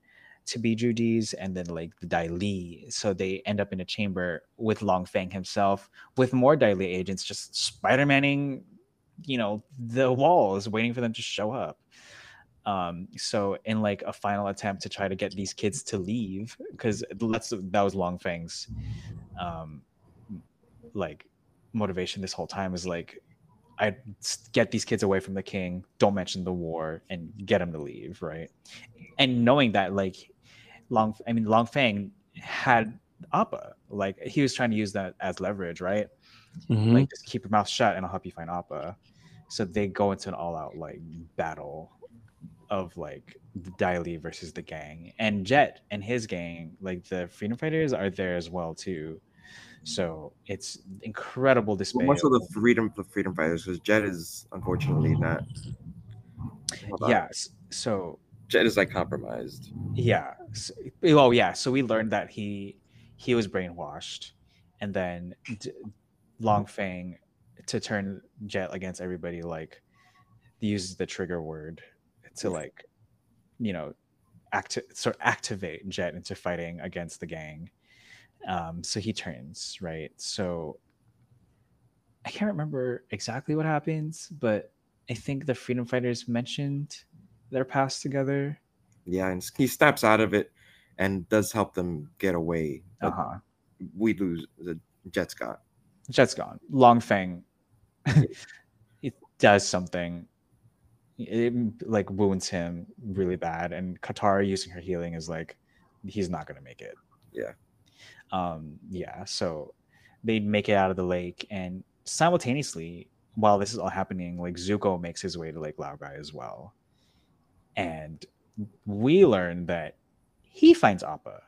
to be Joo Dees and then like the Dai Li. so they end up in a chamber with Long Feng himself with more Dai Li agents just spider-manning you know the walls waiting for them to show up. Um so in like a final attempt to try to get these kids to leave because that's that was Long Feng's um like motivation this whole time is like i get these kids away from the king don't mention the war and get them to leave right? And knowing that like long i mean Long Feng had appa like he was trying to use that as leverage right Mhm. like just keep your mouth shut and I'll help you find Appa. So they go into an all-out like battle of like the Dai versus the gang. And Jet and his gang, like the freedom fighters, are there as well too. So it's incredible Well, display. much of of- the freedom, the freedom fighters, because Jet is unfortunately not. Hold on. yes. So Jet is like compromised. yeah. So, oh yeah. So we learned that he he was brainwashed, and then D- Long Fang to turn Jet against everybody like uses the trigger word to like you know act sort of activate Jet into fighting against the gang. Um, so he turns right. So I can't remember exactly what happens, but I think the freedom fighters mentioned their past together. Yeah, and he snaps out of it and does help them get away. Uh huh. we lose. The Jets got. Jet's gone. Long Feng, he [LAUGHS] does something. It like wounds him really bad, and Katara using her healing is like, he's not gonna make it. Yeah. Um. Yeah. So they make it out of the lake, and simultaneously, while this is all happening, like Zuko makes his way to Lake Laogai as well, and we learn that he finds Appa,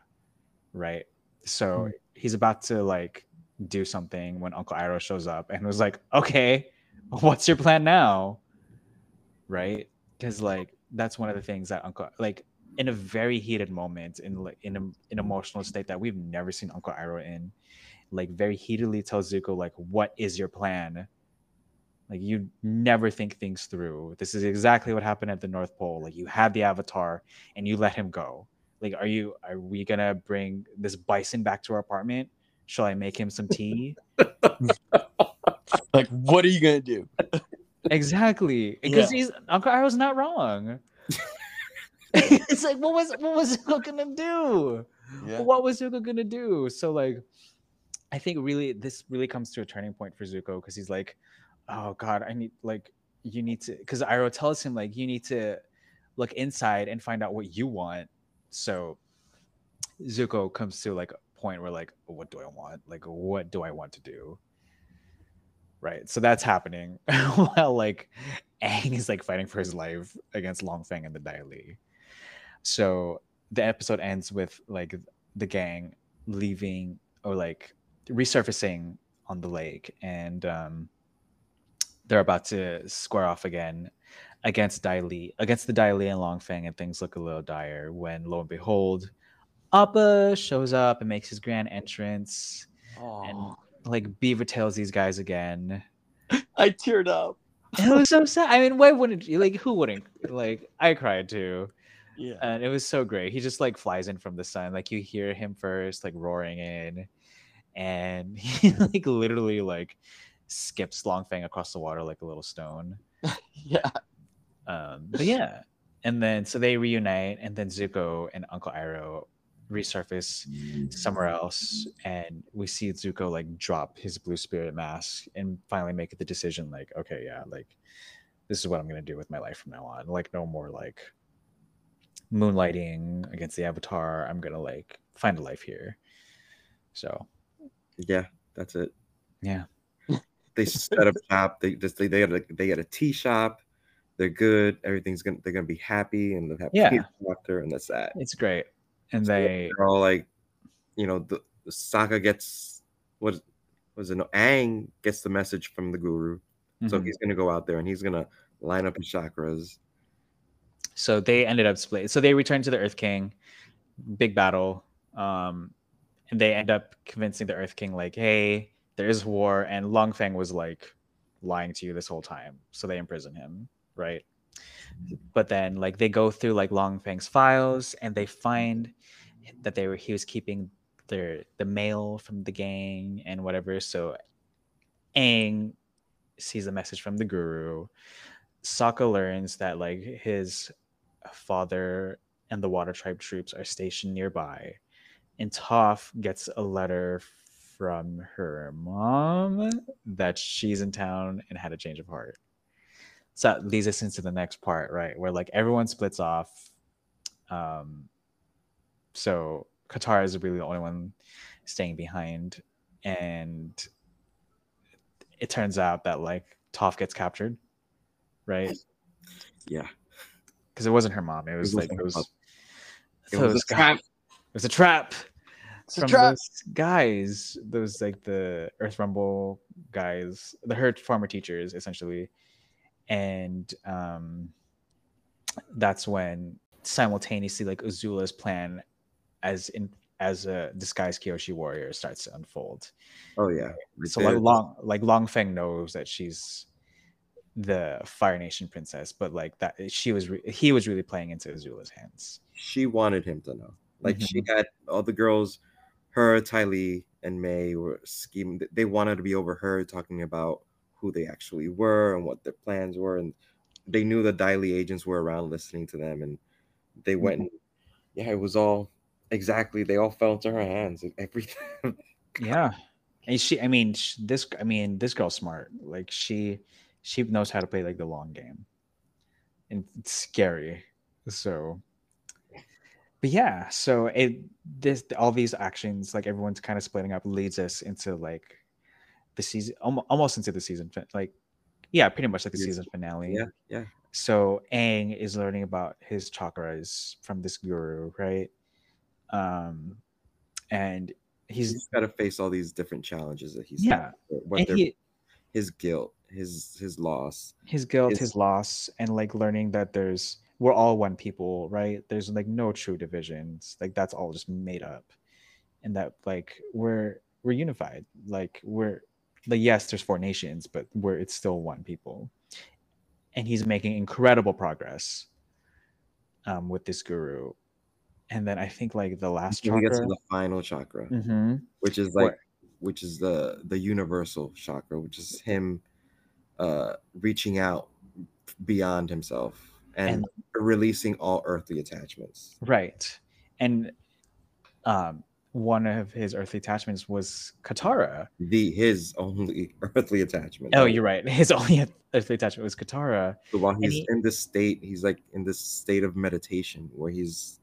right? So he's about to like do something when Uncle Iroh shows up and was like, "Okay, what's your plan now?" Right? Because like that's one of the things that Uncle like in a very heated moment in like in a, an emotional state that we've never seen Uncle Iroh in, like very heatedly tells Zuko like, "What is your plan?" Like you never think things through. This is exactly what happened at the North Pole. Like you had the Avatar and you let him go. Like, are you? Are we gonna bring this bison back to our apartment? Shall I make him some tea? [LAUGHS] Like, what are you gonna do? exactly, because he's Uncle Iroh's not wrong. [LAUGHS] [LAUGHS] it's like, what was what was Zuko gonna do? Yeah. What was Zuko gonna do? So like, I think really this really comes to a turning point for Zuko because he's like, oh god, I need like you need to because Iroh tells him like you need to look inside and find out what you want. So Zuko comes to like point where like, what do I want? Like, what do I want to do? Right. So that's happening [LAUGHS] while like Aang is like fighting for his life against Long Feng and the Dai Li. So the episode ends with like the gang leaving or like resurfacing on the lake and um they're about to square off again against Dai Li, against the Dai Li and Long Feng, and things look a little dire when lo and behold, Appa shows up and makes his grand entrance and like beaver tails these guys again. [GASPS] I teared up. It was so sad. I mean, why wouldn't you like who wouldn't like I cried too. Yeah. And it was so great. He just like flies in from the sun. Like you hear him first, like roaring in, and [LAUGHS] he like literally like skips Long Feng across the water like a little stone. [LAUGHS] yeah. Um, but yeah, and then so they reunite, and then Zuko and Uncle Iroh resurface mm. somewhere else, and we see Zuko like drop his blue spirit mask and finally make the decision, like, okay, yeah, like this is what I'm gonna do with my life from now on. Like, no more like moonlighting against the Avatar. I'm gonna like find a life here. So Yeah, that's it. yeah, They set up shop. They just they, they get a they get a tea shop. They're good. Everything's gonna they're gonna be happy and have Yeah. after, and that's that. it's great. And So they they're all like, you know, the, the Sokka gets what was it? No, Aang gets the message from the Guru, so Mhm. he's gonna go out there and he's gonna line up his chakras. so they ended up split. So they returned to the Earth King, big battle. Um, and they end up convincing the Earth King, like, hey, there is war, and Longfeng was like lying to you this whole time. So they imprison him, right? But then like they go through like Longfeng's files and they find that they were he was keeping their the mail from the gang and whatever. So Aang sees a message from the guru. Sokka learns that like his father and the Water Tribe troops are stationed nearby, and Toph gets a letter from her mom that she's in town and had a change of heart. So that leads us into the next part, right? Where like everyone splits off. Um, so Katara is really the only one staying behind, and it turns out that like Toph gets captured, right? [LAUGHS] Yeah, Because it wasn't her mom. It was like wasn't her those. mom. it was a trap. It was a trap It's from those guys. Those like the Earth Rumble guys, the hurt farmer teachers, essentially, and um, that's when simultaneously like Azula's plan, as in as a disguised Kyoshi warrior, starts to unfold. Oh yeah, right so there. like long like Long Feng knows that she's the Fire Nation princess, but like that she was re- he was really playing into Azula's hands. she wanted him to know. Like she Mm-hmm. had all the girls, her, Ty Lee, and Mai were scheming. They wanted to be overheard talking about who they actually were and what their plans were, and they knew the Dai Li agents were around listening to them, and they went. Mm-hmm. And, yeah, it was all exactly. They all fell into her hands. Everything. [LAUGHS] Yeah, and she. I mean, sh- this. I mean, this girl's smart. Like she, she knows how to play like the long game, and it's scary. So, but yeah. So it this all these actions, like everyone's kind of splitting up, leads us into like the season, almost into the season. Like, yeah, pretty much like the season finale. yeah, yeah. so Aang is learning about his chakras from this guru, right? Um, and He's he's got to face all these different challenges that he's yeah, what he, his guilt, his his loss. his guilt, his- his loss, and like learning that there's we're all one people, right? There's like no true divisions, like that's all just made up, and that like we're we're unified, like we're like yes, there's four nations, but we're it's still one people, and he's making incredible progress, um, with this guru, and then I think like the last he gets to chakra. the final chakra, Mhm. which is like which is the the universal chakra, which is him uh reaching out beyond himself and, And- releasing all earthly attachments. Right. And um one of his earthly attachments was Katara. The his only [LAUGHS] earthly attachment. Oh, you're right. [LAUGHS] His only earthly attachment was Katara. So while he's he- in this state, he's like in this state of meditation where he's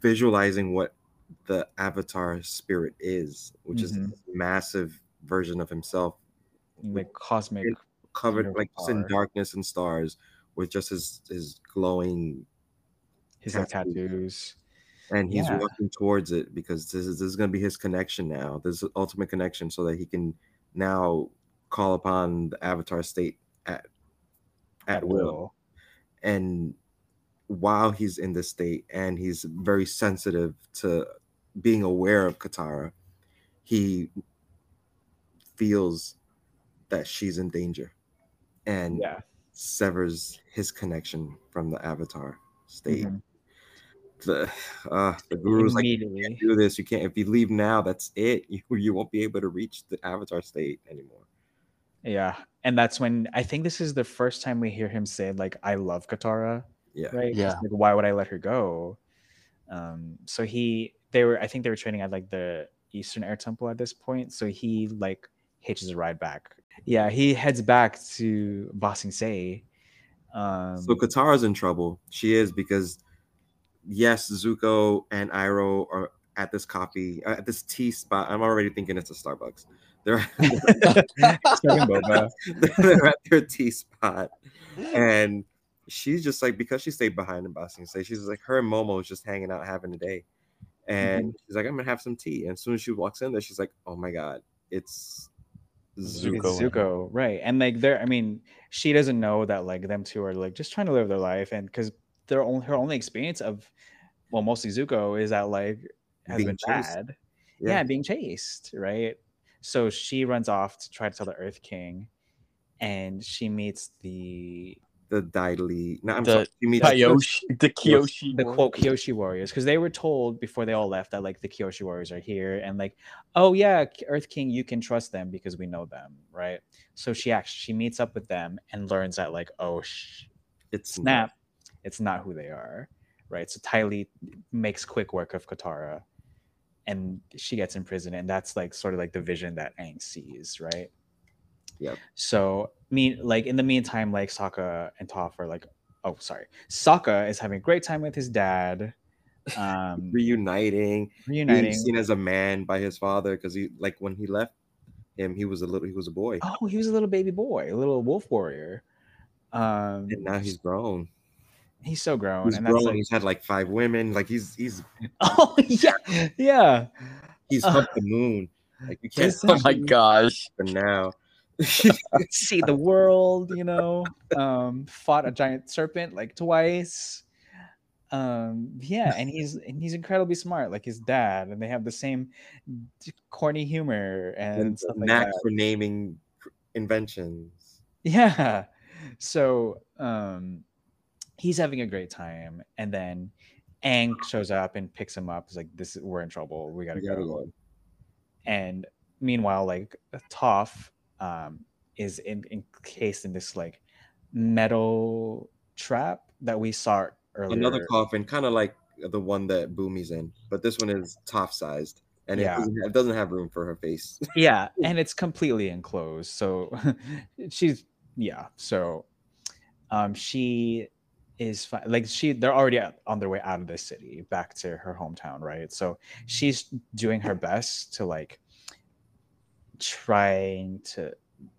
visualizing what the avatar spirit is, which is Mhm. this massive version of himself Like cosmic. covered like just in darkness and stars with just his his glowing His tattoos. tattoos. And he's Yeah. working towards it because this is this is going to be his connection now this ultimate connection so that he can now call upon the avatar state at at, will. and while he's in this state and he's very sensitive to being aware of katara he feels that she's in danger and Yeah. severs his connection from the avatar state Mhm. The uh the guru's like you can't do this you can't if you leave now that's it [LAUGHS] you, you won't be able to reach the avatar state anymore Yeah. And that's when I think this is the first time we hear him say, like, I love Katara. yeah right? 'Cause, Yeah. Like, why would I let her go? Um, so he, they were, I think they were training at like the Eastern Air Temple at this point. So he like hitches a ride back. Yeah, he heads back to Ba Sing Se. Um, so katara's in trouble she is because yes zuko and iroh are at this coffee uh, at this tea spot i'm already thinking it's a starbucks they're, [LAUGHS] [LAUGHS] they're at their tea spot and she's just like because she stayed behind in Ba Sing Se she's like her and Momo is just hanging out having a day. And she's like, I'm gonna have some tea. And as soon as she walks in there, she's like, Oh my god, it's It's Zuko. Zuko, right? And like they're, I mean, she doesn't know that like them two are like just trying to live their life, and because their only her only experience of, well, mostly Zuko is that like has Being been chased. bad, yeah. being chased, right? So she runs off to try to tell the Earth King, and she meets the The Dai Li. No, I'm The sorry. She meets Kyoshi, the Kyoshi. the quote Kyoshi warriors because they were told before they all left that like the Kyoshi warriors are here and like oh yeah Earth King you can trust them because we know them right so she actually she meets up with them and learns that like oh sh- it's snap it's not who they are right? So Ty Lee makes quick work of Katara and she gets in prison, and that's like sort of like the vision that Aang sees right? Yep. so mean like in the meantime like Sokka and Toph are like oh sorry. Sokka is having a great time with his dad. Um [LAUGHS] reuniting, being reuniting. seen as a man by his father because he like when he left him, he was a little he was a boy. oh he was a little baby boy a little wolf warrior. Um And now he's grown. He's so grown He's and grown. that's like he's had like five women. Like he's he's [LAUGHS] oh yeah yeah he's Uh, humped the moon. Like you can't Oh my gosh. for now. [LAUGHS] see the world, you know, um, fought a giant serpent like twice. Um, yeah, and he's and he's incredibly smart, like his dad, and they have the same d- corny humor and, and stuff a like knack that. for naming inventions. Yeah. So um he's having a great time, and then Aang shows up and picks him up. He's like, This is we're in trouble. We gotta You gotta go. go. and meanwhile, like Toph um, is in, encased in this like metal trap that we saw earlier. Another coffin, kind of like the one that Bumi's in, but this one is top sized and Yeah. it, doesn't have, doesn't have room for her face. [LAUGHS] yeah and it's completely enclosed so [LAUGHS] she's yeah so um she is fi- like she they're already on their way out of the city back to her hometown right so she's doing her best to like trying to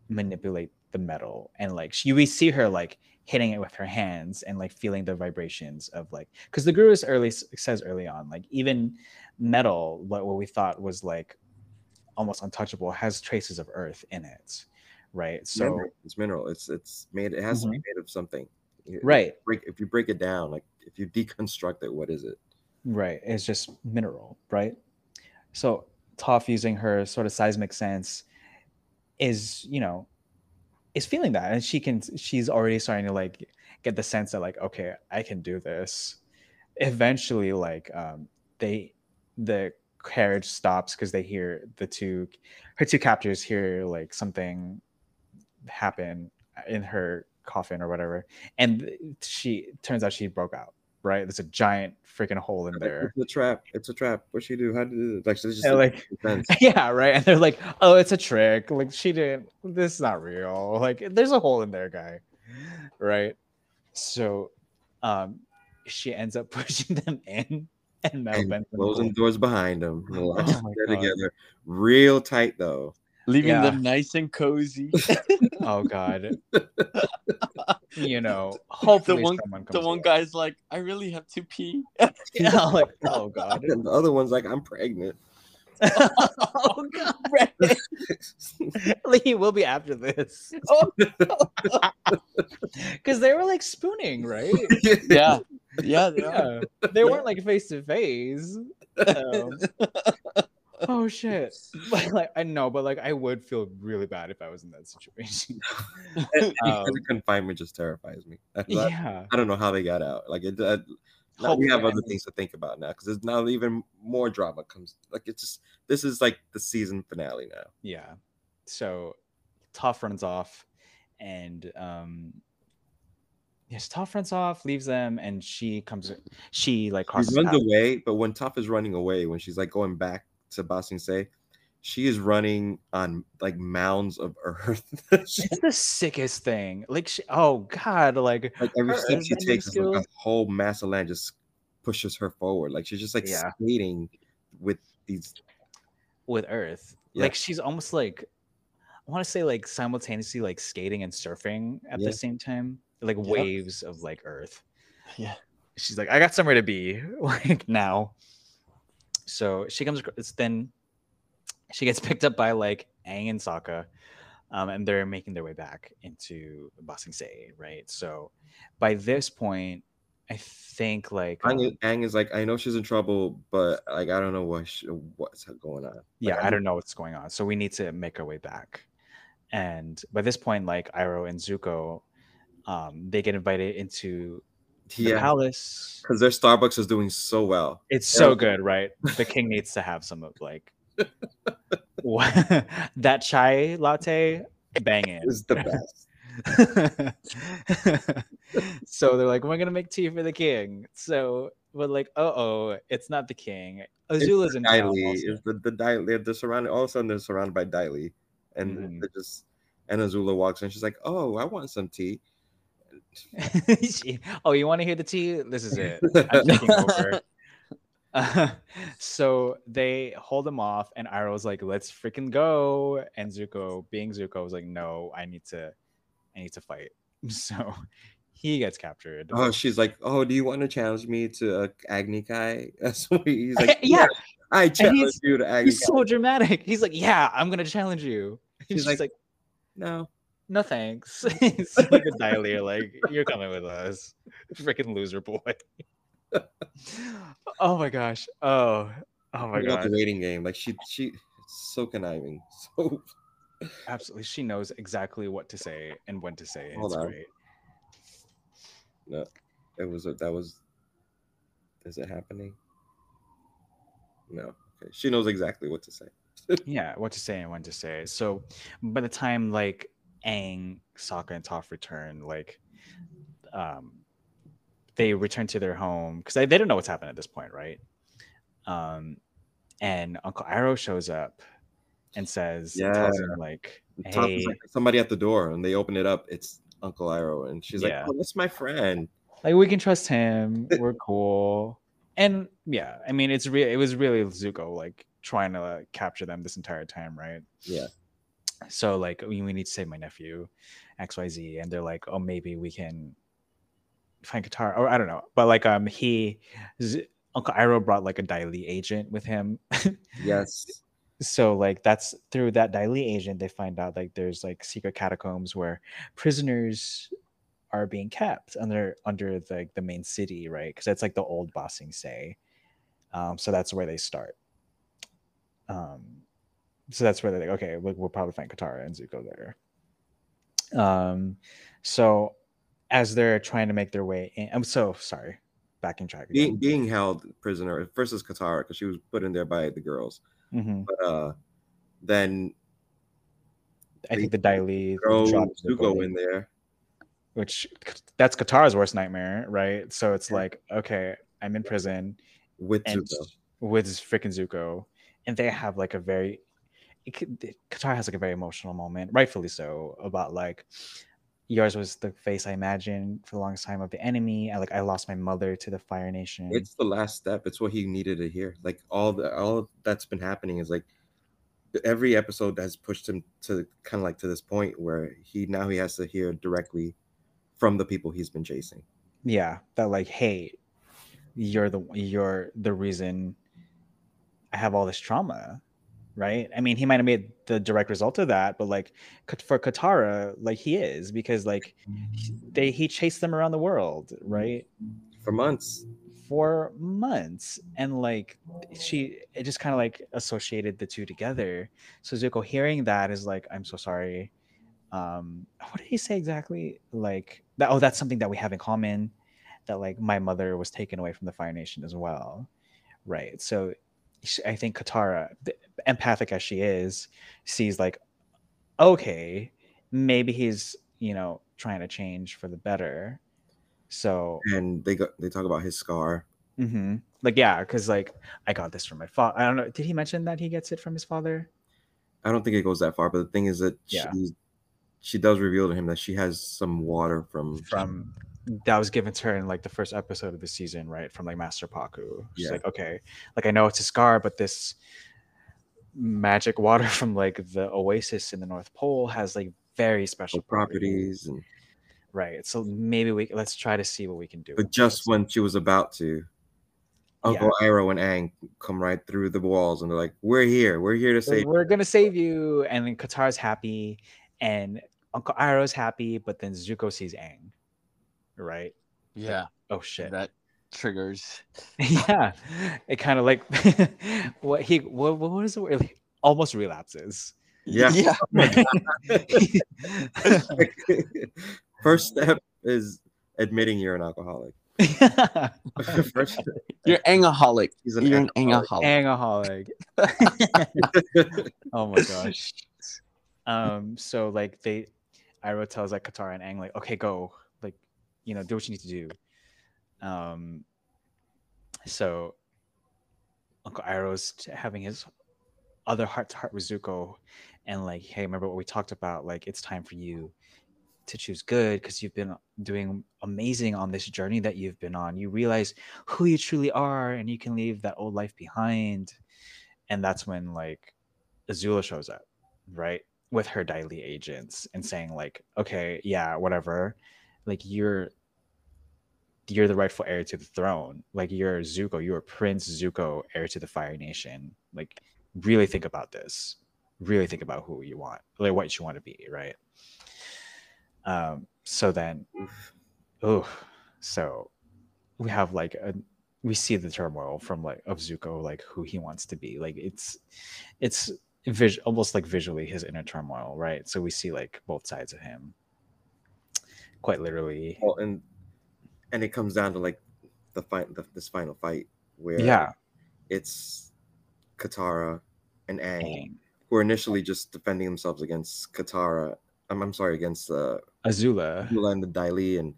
manipulate the metal and like she we see her like hitting it with her hands and like feeling the vibrations of like because the guru is early says early on like even metal what, what we thought was like almost untouchable has traces of earth in it right so mineral. it's mineral. It's it's made. It has to be Mhm. made of something. Right. Break if you break it down, like if you deconstruct it, what is it? right it's just mineral right? So Toph using her sort of seismic sense is you know is feeling that and she can she's already starting to like get the sense that like okay i can do this. Eventually like um they the carriage stops because they hear the two her two captors hear like something happen in her coffin or whatever and she turns out she broke out right there's a giant freaking hole in there It's a trap. It's a trap. What she do? How did it? Like, it's just And, like- [LAUGHS] yeah right and they're like oh it's a trick like she didn't this is not real like there's a hole in there guy right so um she ends up [LAUGHS] pushing them in and and closing both. doors behind them. Oh my They're God. together, real tight though. Leaving Yeah. them nice and cozy. [LAUGHS] oh god [LAUGHS] you know hopefully one- someone comes the one along. guy's like, I really have to pee. [LAUGHS] yeah, like oh god And the other one's like, I'm pregnant. oh god like he will be after this oh, because they were like spooning right yeah. Yeah, they yeah they weren't like face to face oh [LAUGHS] shit but like i know but like i would feel really bad if i was in that situation [LAUGHS] Because [LAUGHS] Um, the confinement just terrifies me. I, I- yeah I don't know how they got out. Like it. Uh, now we have other things to think about now because there's now even more drama comes. Like it's just this is like the season finale now. yeah so Toph runs off and um yes Toph runs off leaves them and she comes she like She runs paths. away, but when Toph is running away, when she's like going back to Ba Sing Se, she is running on like mounds of earth. [LAUGHS] She- it's the sickest thing like she, oh god like like every step she takes is like a whole mass of land just pushes her forward. Like she's just like Yeah. skating with these. with earth Yeah. like she's almost like i want to say like simultaneously like skating and surfing at Yeah. the same time like waves of like earth Yeah. she's like i got somewhere to be [LAUGHS] like now so she comes across then she gets [LAUGHS] picked up by like Aang and Sokka um, and they're making their way back into Ba Sing Se, right? So by this point, I think like Aang, um, is- like, I know she's in trouble, but like I don't know what she, what's going on. yeah, Like, I don't know what's going on. So we need to make our way back. And by this point, like Iroh and Zuko, um, they get invited into Yeah, palace. because their Starbucks is doing so well. It's so good, right? The king [LAUGHS] needs to have some of like [LAUGHS] that chai latte banging. It's the best. [LAUGHS] so they're like, we're gonna make tea for the king. So we're like, uh oh, it's not the king. Azula's in town. Is the the Dai Li. They're, surrounded. All of a sudden, they're surrounded by Dai Li, and Mhm. they're just. And Azula walks in. She's like, "Oh, I want some tea." [LAUGHS] Oh, you want to hear the tea? This is it. I'm [LAUGHS] taking over. Uh, [LAUGHS] so they hold him off, and Iroh's like, "Let's freaking go!" And Zuko, being Zuko, was like, "No, I need to, I need to fight." So he gets captured. Oh, she's like, "Oh, do you want to challenge me to uh, Agni Kai?" So he's like, Yeah. I challenge you to Agni He's Kai." so dramatic. He's like, "Yeah, I'm gonna challenge you." She's She's like- like, No, "No thanks." [LAUGHS] [LAUGHS] It's like a dialer, like you're coming with us, [LAUGHS] freaking loser boy. oh my gosh. Oh, oh my What about god. the waiting game. Like she, she, so conniving. So Absolutely, she knows exactly what to say and when to say it. Hold It's on. great. no, it was a, that was. Is it happening? No. Okay, she knows exactly what to say. yeah, what to say and when to say. So by the time like Aang, Sokka, and Toph return, like um they return to their home because they, they don't know what's happened at this point, right? Um and Uncle Iroh shows up and says, tells him, like, hey, like somebody at the door, and they open it up. It's Uncle Iroh, and she's Yeah. like, "Oh, that's my friend." like we can trust him we're cool and yeah i mean it's real it was really zuko like trying to uh, capture them this entire time right Yeah. So like we, we need to save my nephew xyz and they're like oh maybe we can find Katara or i don't know but like um he Z- uncle iroh brought like a Dai Li agent with him. Yes. [LAUGHS] so like that's through that Dai Li agent they find out like there's like secret catacombs where prisoners are being kept under under the the main city right? Because that's like the old Ba Sing Se um so that's where they start. Um so that's where they're like okay we'll, we'll probably find katara and zuko there um so as they're trying to make their way in i'm so sorry backing track Being again. being held prisoner versus Katara because she was put in there by the girls. Mhm. But uh, then i think the Dai Li throw Zuko in there. which that's Katara's worst nightmare, right? So it's Yeah. like, okay, I'm in prison with Zuko. with freaking Zuko, and they have like a very it could, has like a very emotional moment, rightfully so, about like yours was the face I imagined for the longest time of the enemy. I like I lost my mother to the Fire Nation. It's the last step. It's what he needed to hear. Like all the all that's been happening is like every episode has pushed him to kind of like to this point where he now he has to hear directly from the people he's been chasing. yeah, that like, hey, you're the you're the reason I have all this trauma, right? I mean, he might have made the direct result of that, but like for Katara, like he is because like they he chased them around the world, right? For months. For months, and like she, it just kind of like associated the two together. So Zuko hearing that is like, I'm so sorry. Um, what did he say exactly? Like that? Oh, that's something that we have in common. That like my mother was taken away from the Fire Nation as well, right? So I think Katara, empathic as she is, sees like, okay, maybe he's you know trying to change for the better. So And they got they talk about his scar. hmm like yeah, because like I got this from my father. I don't know. Did he mention that he gets it from his father? I don't think it goes that far, but the thing is that Yeah. she she does reveal to him that she has some water from From that was given to her in like the first episode of the season, right? From like Master Pakku. She's Yeah. like, okay, like I know it's a scar, but this magic water [LAUGHS] from like the oasis in the North Pole has like very special properties and right? So maybe we let's try to see what we can do. but just this. when she was about to Uncle Iroh and Aang come right through the walls and they're like, We're here, we're here to save we're gonna save you, and then Katara's happy, and Uncle Iroh's happy, but then Zuko sees Aang. right? Yeah, Oh shit! that triggers. [LAUGHS] yeah, it kind of like [LAUGHS] what he what what was the word? Like, [LAUGHS] almost relapses. Yeah. yeah. First step is admitting you're an alcoholic. First You're angaholic. he's an You're an alcoholic. Angaholic. oh my gosh. Um, so like they Iroh tells like Katara and Aang like, okay, go, like, you know, do what you need to do. Um so Uncle Iroh's having his other heart to heart with Zuko and like, hey, remember what we talked about? Like, it's time for you to choose good because you've been doing amazing on this journey that you've been on. You realize who you truly are and you can leave that old life behind. And that's when like Azula shows up, right? With her Dai Li agents and saying, like, okay, yeah, whatever. Like you're you're the rightful heir to the throne. Like you're Zuko, you're Prince Zuko, heir to the Fire Nation. Like really think about this. Really think about who you want, like what you want to be, right? Um, so then oh, so we have like a we see the turmoil from like of Zuko, like who he wants to be. Like it's it's vis- almost like visually his inner turmoil, right? So we see like both sides of him, quite literally. Well, and and it comes down to like the fight, the, this final fight where Yeah, it's Katara and Aang, Aang. who are initially just defending themselves against Katara. I'm, I'm sorry, against uh, Azula. Azula and the Dai Li, and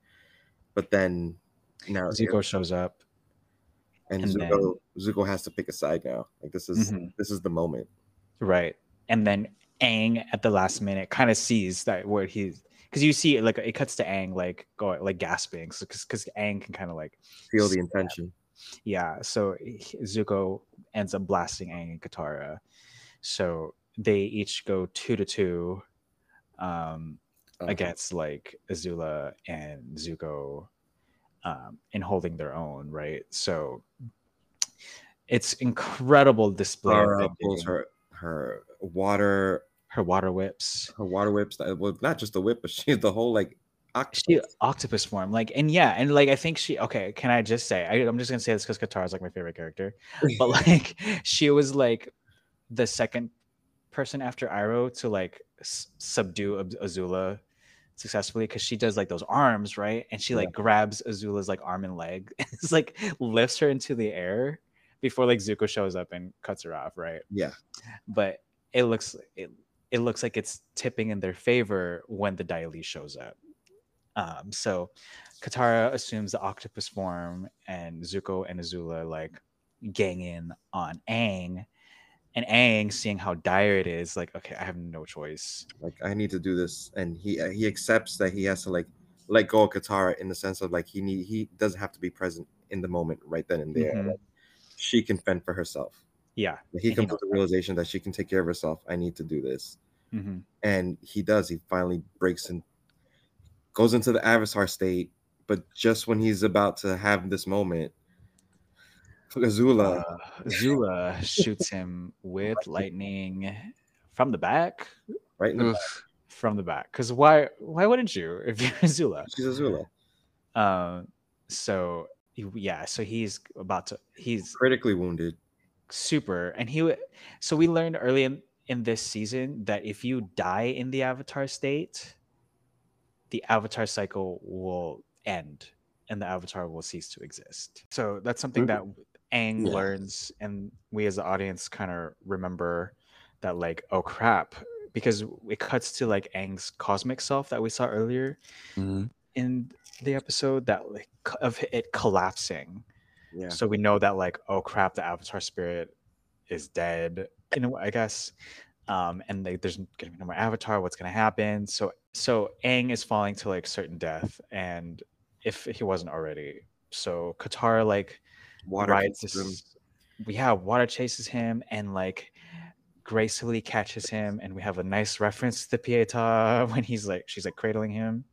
but then now Zuko shows up. and, and Zuko Zuko has to pick a side now. Like this is Mhm. this is the moment. Right. And then Aang at the last minute kind of sees that where he's because you see it like it cuts to Aang like going like gasping because because Aang can kind of like Feel the intention. yeah so Zuko ends up blasting Aang and Katara. So they each go two to two um Uh, against like Azula and Zuko um in holding their own right? So it's incredible display of pulls her her water her water whips her water whips. Well, not just the whip, but [LAUGHS] she the whole like octopus. she octopus form like and yeah and like i think she okay can i just say I, i'm just gonna say this because Katara is like my favorite character [LAUGHS] but like she was like the second person after Iroh to like s- subdue azula successfully because she does like those arms right and she like grabs azula's like arm and leg [LAUGHS] it's like lifts her into the air before like zuko shows up and cuts her off right yeah, but it looks it, it looks like it's tipping in their favor when the Dai Li shows up. Um, so Katara assumes the octopus form, and Zuko and Azula like gang in on Aang, and Aang, seeing how dire it is, like, okay, I have no choice. like I need to do this, and he uh, he accepts that he has to like let go of Katara in the sense of like he need he doesn't have to be present in the moment right then and there. Mhm. Like, she can fend for herself. Yeah. He And comes knows to the realization that she can take care of herself. I need to do this. Mhm. and he does he finally breaks in goes into the avatar state but just when he's about to have this moment azula Uh, Azula shoots him with [LAUGHS] lightning from the back. right in the back. From the back, because why? Why wouldn't you if you're [LAUGHS] Azula? she's azula Um, so yeah, so he's about to he's critically wounded super and he w- so we learned early in, in this season that if you die in the avatar state, the avatar cycle will end and the avatar will cease to exist. So that's something that Aang Yeah. learns and we as the audience kind of remember that like oh crap because it cuts to like Aang's cosmic self that we saw earlier Mhm. in the episode that like of it collapsing. Yeah So we know that like oh crap, the Avatar spirit is dead. In a way, I guess. Um, and like, there's gonna be no more Avatar. What's gonna happen? So so Aang is falling to like certain death, and if he wasn't already, so Katara like water rides this. Yeah, water chases him and like gracefully catches him, and we have a nice reference to the Pieta [LAUGHS] when he's like she's like cradling him.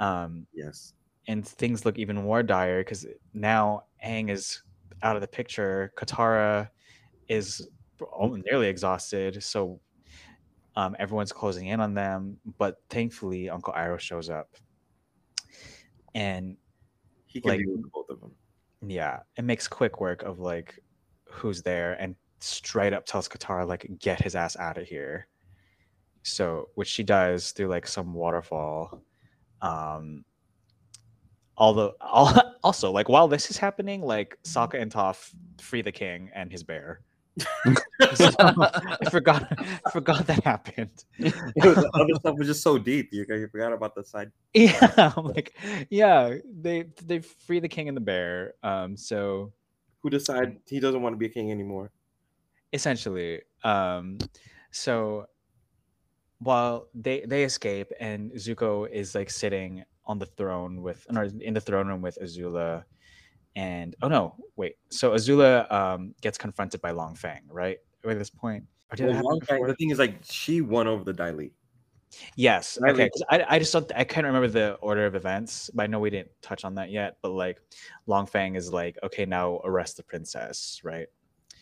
Um, yes and things look even more dire because now Aang is out of the picture. Katara is nearly exhausted, so um, everyone's closing in on them. But thankfully, Uncle Iroh shows up, and he can like- be with both of them yeah, it makes quick work of like who's there, and straight up tells Katara like get his ass out of here. So, which she does through like some waterfall. Um, although, [LAUGHS] al- also like while this is happening, like Sokka and Toph free the king and his bear. So, [LAUGHS] [LAUGHS] I forgot, I forgot that happened. the other stuff was just so deep you, you forgot about the side Yeah, I'm like yeah, they they free the king and the bear. Um, so who decide he doesn't want to be a king anymore essentially um so while they they escape and zuko is like sitting on the throne with or in the throne room with azula and oh no wait. So azula um gets confronted by Long Feng right? At this point or did Well, Long Feng- the thing is like she won over the Dai Li. yes Right, okay like- I, I just don't i can't remember the order of events but i know we didn't touch on that yet but like Long Feng is like okay now arrest the princess right?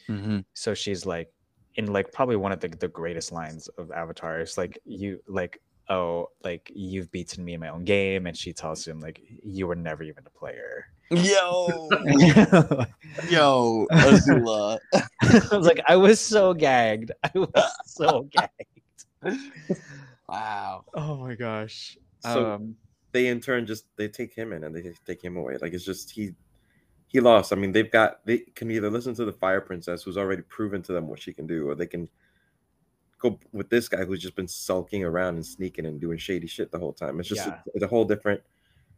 Mhm. so she's like in like probably one of the, the greatest lines of avatar. It's like you like oh like you've beaten me in my own game and she tells him like you were never even a player Yo, [LAUGHS] yo, Azula. [LAUGHS] I was like i was so gagged i was so gagged wow. oh my gosh So um they in turn just they take him in and they take him away. Like it's just he he lost. I mean, they've got they can either listen to the Fire Princess, who's already proven to them what she can do, or they can go with this guy who's just been sulking around and sneaking and doing shady shit the whole time. It's just Yeah. it's a whole different.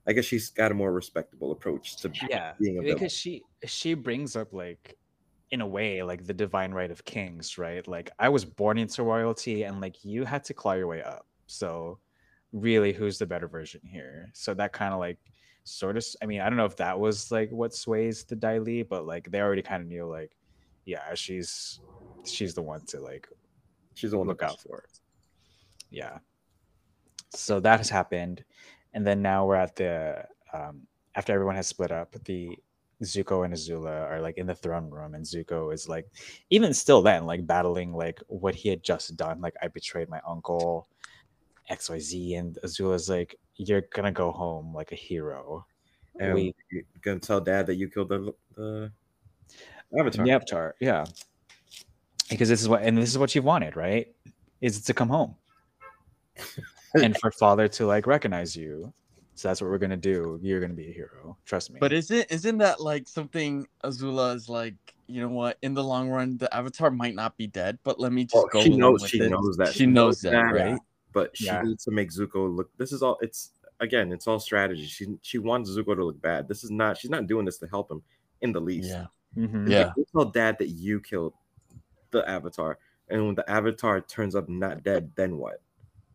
I guess she's got a more respectable approach to yeah being a villain. because she she brings up like in a way like the divine right of kings right like i was born into royalty and like you had to claw your way up so really who's the better version here so that kind of like sort of i mean i don't know if that was like what sways the Dai Li, but like they already kind of knew like yeah she's she's the one to like She's the one look out for. Yeah. So that has happened, and then now we're at the um, after everyone has split up, the Zuko and Azula are like in the throne room, and Zuko is like, even still then, like battling like what he had just done. Like I betrayed my uncle, X Y Z, and Azula's like, you're gonna go home like a hero. And We- you're gonna tell dad that you killed the the avatar. The Avatar, yeah. Because this is what, and this is what you've wanted, right? Is to come home, [LAUGHS] and for father to like recognize you. So that's what we're gonna do. You're gonna be a hero. Trust me. But isn't isn't that like something Azula is like? You know what? In the long run, the Avatar might not be dead, but let me just Oh, go. she knows. with She it. knows that. She knows that, that. right? But she Yeah. needs to make Zuko look. This is all. It's again. It's all strategy. She she wants Zuko to look bad. This is not. She's not doing this to help him in the least. Yeah. Mhm. Yeah. You tell dad that you killed the Avatar, and when the Avatar turns up not dead, then what?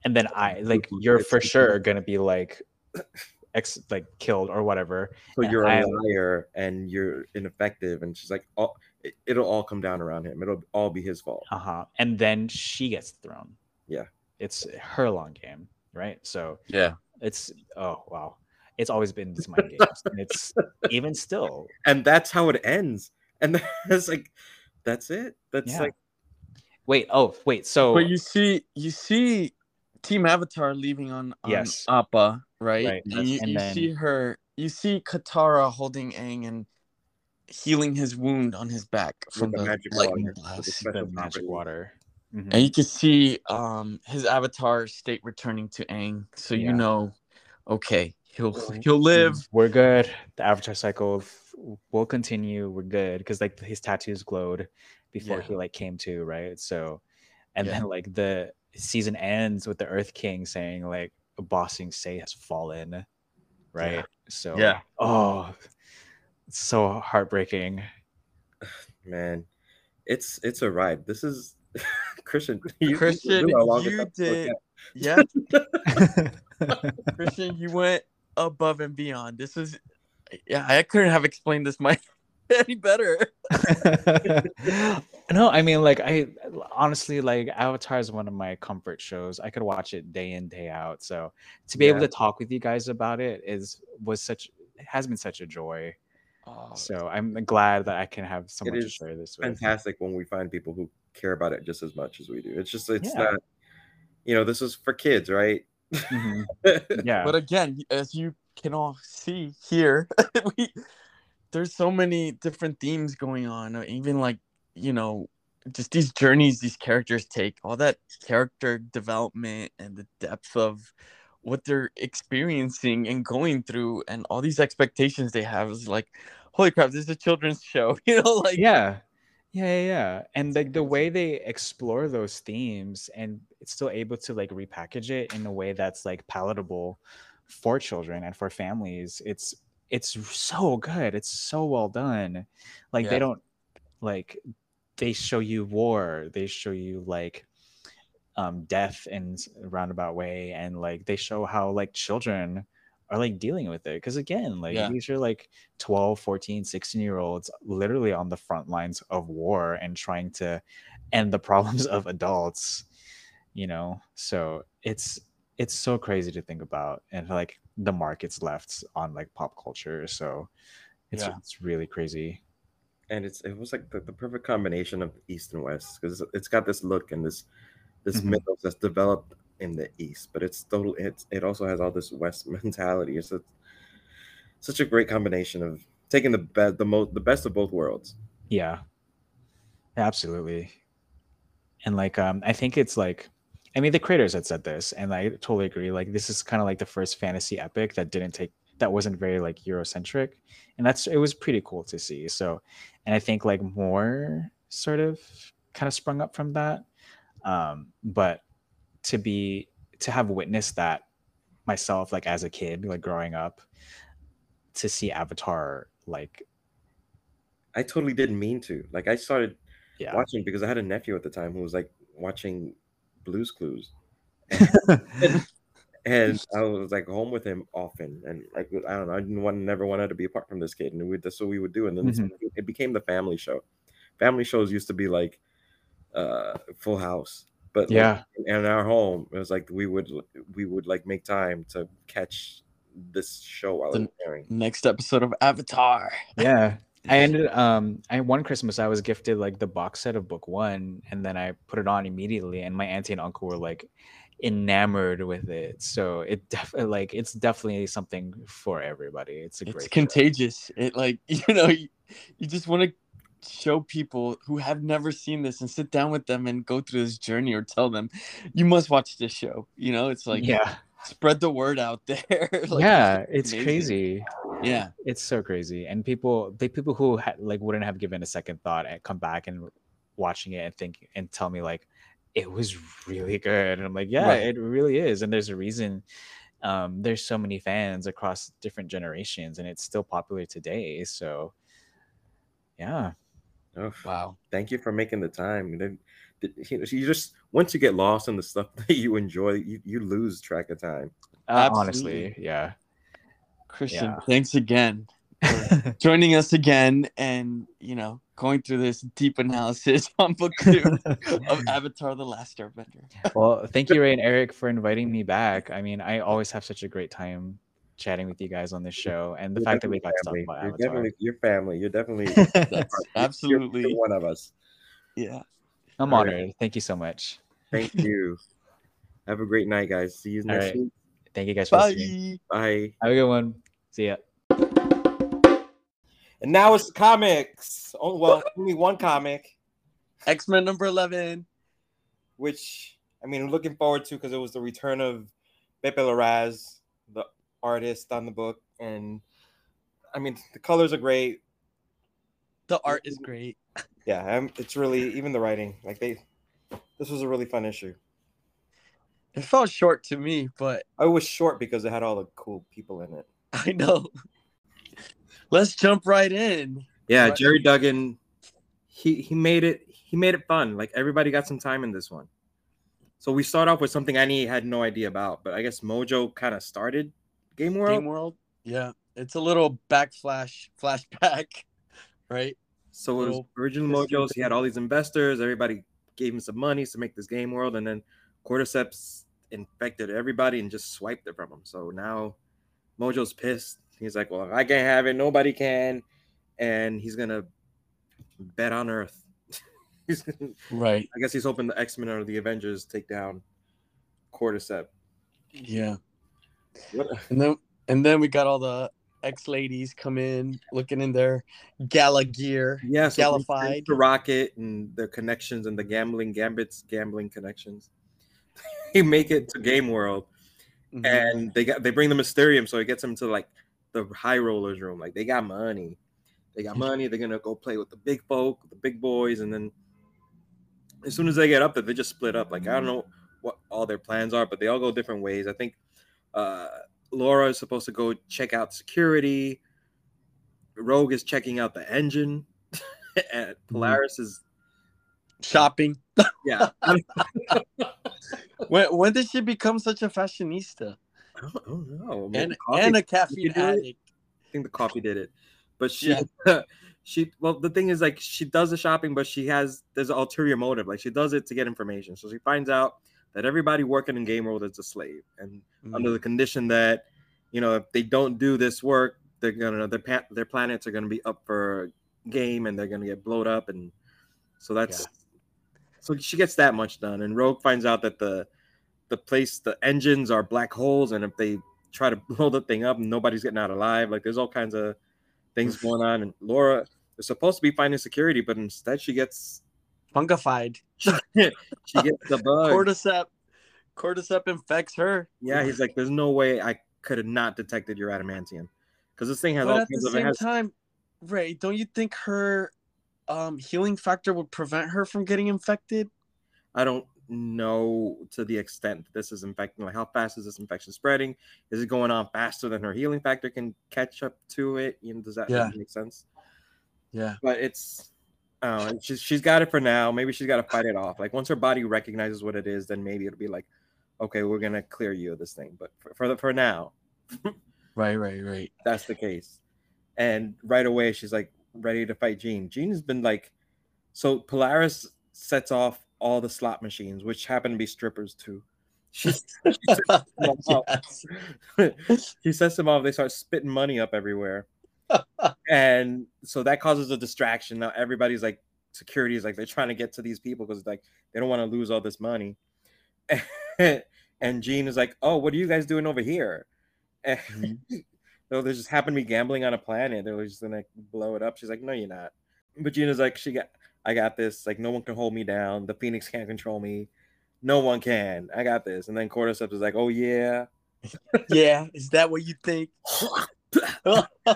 And then I [LAUGHS] like you're for sure gonna be like ex like killed or whatever. So And you're a I- liar and you're ineffective. And she's like, oh, it, it'll all come down around him. It'll all be his fault. Uh-huh. And then she gets the throne. Yeah. It's her long game, right? So Yeah. it's oh wow. It's always been these mind games. [LAUGHS] and it's even still. And that's how it ends. And [LAUGHS] that's like, that's it. That's Yeah. like, Wait, oh wait, so But you see, you see, Team Avatar leaving on, on Yes. Appa, right? Right, And you, and you then- see her, you see Katara holding Aang and healing his wound on his back from the the, magic lightning water, blast. the magic property. water. Mhm. And you can see um his avatar state returning to Aang, so Yeah. you know, okay, he'll he'll mm, live. We're good. The avatar cycle will continue. We're good because like his tattoos glowed before Yeah. he like came to, right? So, and Yeah. then like the season ends with the Earth King saying like Ba Sing Se has fallen, right? So Yeah. oh, it's so heartbreaking. [SIGHS] man, it's it's a ride. This is [LAUGHS] Christian. You, Christian, are our longest you did, yeah, [LAUGHS] [LAUGHS] Christian, you went above and beyond. This is, yeah, I couldn't have explained this [LAUGHS] my any better. [LAUGHS] no, I mean, like, I honestly like Avatar is one of my comfort shows. I could watch it day in, day out. So to be able to talk with you guys about it is was such it has been such a joy. Oh, So I'm glad that I can have someone to share this with. fantastic when we find people who care about it just as much as we do. It's just it's Yeah. not, you know, this is for kids, right? Mhm. [LAUGHS] Yeah. but again, as you can all see here, [LAUGHS] we there's so many different themes going on. uh, Even like you know, just these journeys these characters take, all that character development and the depth of what they're experiencing and going through, and all these expectations they have is like, holy crap, this is a children's show. [LAUGHS] You know, like yeah yeah yeah yeah and like the way they explore those themes and it's still able to like repackage it in a way that's like palatable for children and for families it's it's so good it's so well done like Yeah. they don't like they show you war they show you like um death in roundabout way and like they show how like children are like dealing with it because again like Yeah. these are like 12 14 16 year olds literally on the front lines of war and trying to end the [LAUGHS] problems of adults you know so it's it's so crazy to think about and like the markets left on like pop culture so it's Yeah. it's really crazy and it's it was like the, the perfect combination of east and west because it's got this look and this this Mhm. mythos that's developed in the east but it's total it's it also has all this west [LAUGHS] mentality it's a, such a great combination of taking the best the most the best of both worlds Yeah. Absolutely. And like um I think it's like I mean the creators had said this and I totally agree like this is kind of like the first fantasy epic that didn't take that wasn't very like Eurocentric, and that's it was pretty cool to see. So, and I think like more sort of kind of sprung up from that. Um, but to be to have witnessed that myself, like as a kid, like growing up, to see Avatar, like I totally didn't mean to. Like I started yeah, watching because I had a nephew at the time who was like watching Blues Clues. [LAUGHS] and I was like home with him often, and like I don't know, I didn't want, never wanted to be apart from this kid, and we, that's what we would do. And then Mhm. it became the family show. Family shows used to be like uh Full House, but like, yeah, in our home, it was like we would we would like make time to catch this show while airing. Next episode of Avatar. yeah. [LAUGHS] I ended um I one Christmas I was gifted like the box set of book one and then I put it on immediately and my auntie and uncle were like enamored with it. So it definitely like it's definitely something for everybody. It's a It's great show. contagious. It like [LAUGHS] you know you, you just want to show people who have never seen this and sit down with them and go through this journey or tell them you must watch this show. You know, it's like yeah. spread the word out [LAUGHS] there. Like, yeah, it's amazing. crazy. Yeah. It's so crazy. And people the people who ha- like wouldn't have given a second thought and come back and watching it and think and tell me like it was really good. And I'm like, yeah, Right. it really is. And there's a reason um there's so many fans across different generations and it's still popular today. So yeah. Oh, Wow. thank you for making the time. You know, you just once you get lost in the stuff [LAUGHS] that you enjoy, you, you lose track of time. Uh, Absolutely. honestly, yeah. Christian, Yeah. thanks again for [LAUGHS] joining us again and, you know, going through this deep analysis [LAUGHS] on book two of Avatar The Last Airbender. well, thank you, Ray and Eric, for inviting me back. I mean, I always have such a great time chatting with you guys on this show, and the You're fact that we got definitely to talk family. about You're Avatar. definitely your family. You're definitely [LAUGHS] That's you're- absolutely you're one of us. yeah. I'm All right. honored. Thank you so much. Thank [LAUGHS] you. Have a great night, guys. See you next right. week. Thank you guys for listening. Bye. Bye. Have a good one. See ya. And now it's the comics. Oh well, only one comic, X Men number 11. which I mean, I'm looking forward to because it was the return of Pepe Larraz, the artist on the book, and I mean, the colors are great. The art is great. [LAUGHS] Yeah, um, it's really even the writing. Like they, this was a really fun issue. It felt short to me, but I was short because it had all the cool people in it. [LAUGHS] I know. Let's jump right in. Yeah, Right. Gerry Duggan, he he made it. He made it fun. Like everybody got some time in this one. So we start off with something I had no idea about, but I guess Mojo kind of started Game World. Game World. Yeah. It's a little backflash flashback, [LAUGHS] right? So it was Little original history Mojos. He had all these investors. Everybody gave him some money to make this game world, and then Cordyceps infected everybody and just swiped it from him. So now Mojo's pissed. He's like, "Well, if I can't have it. Nobody can," and he's gonna bet on Earth. [LAUGHS] he's gonna, Right. I guess he's hoping the X Men or the Avengers take down Cordyceps. Yeah. And then and then we got all the ex ladies come in looking in their gala gear. Yeah, so he Gallified. the rocket and their connections and the gambling gambits, gambling connections. [LAUGHS] they make it to Game World. Mhm. and they got they bring the Mysterium, so it gets them to like the high rollers room. Like they got money, they got [LAUGHS] money. They're gonna go play with the big folk, the big boys, and then as soon as they get up there, they just split up. Like I don't know what all their plans are, but they all go different ways. I think uh, Laura is supposed to go check out security. Rogue is checking out the engine, [LAUGHS] and Polaris is shopping. [LAUGHS] yeah. When when did she become such a fashionista? I don't, I don't know. And coffee- and a caffeine do it? addict. I think the coffee did it. But she Yeah. [LAUGHS] she well the thing is like she does the shopping, but she has there's an ulterior motive. Like she does it to get information. So she finds out that everybody working in game world is a slave. And under Mm. the condition that, you know, if they don't do this work, they're gonna their pa- their planets are gonna be up for game and they're gonna get blowed up. And so that's so she gets that much done. And rogue finds out that the the place the engines are black holes. And if they try to [LAUGHS] blow the thing up nobody's getting out alive. Like there's all kinds of things going on. And laura is supposed to be finding security but instead she gets Fungified. [LAUGHS] she gets the bug Cordyceps. Cordyceps infects her. yeah he's like there's no way i could have not detected your adamantium because this thing has But all at the kinds of it same has time, Ray, don't you think her um, healing factor would prevent her from getting infected? I don't know to the extent this is infecting. Like, how fast is this infection spreading? Is it going on faster than her healing factor can catch up to it? You know, does that, Yeah. that make sense? Yeah. But it's, uh, she's she's got it for now. Maybe she's got to fight it off. Like once her body recognizes what it is, then maybe it'll be like, okay, we're gonna clear you of this thing. But for for, the, for now, [LAUGHS] Right, right, right. that's the case. And right away, she's like ready to fight Jean. Jean has been like, so Polaris sets off all the slot machines, which happen to be strippers too. She, Yes. she sets them off. [LAUGHS] [LAUGHS] They start spitting money up everywhere, and so that causes a distraction. Now everybody's like, security is like they're trying to get to these people because like they don't want to lose all this money. [LAUGHS] and Jean is like, "Oh, what are you guys doing over here?" And so they just happen to be gambling on a planet. They're just gonna blow it up. She's like, "No, you're not." But Gina's like, "She got, I got this. Like, no one can hold me down. The Phoenix can't control me. No one can. I got this." And then Cordyceps is like, "Oh yeah." [LAUGHS] yeah, is that what you think? [LAUGHS] oh, [LAUGHS]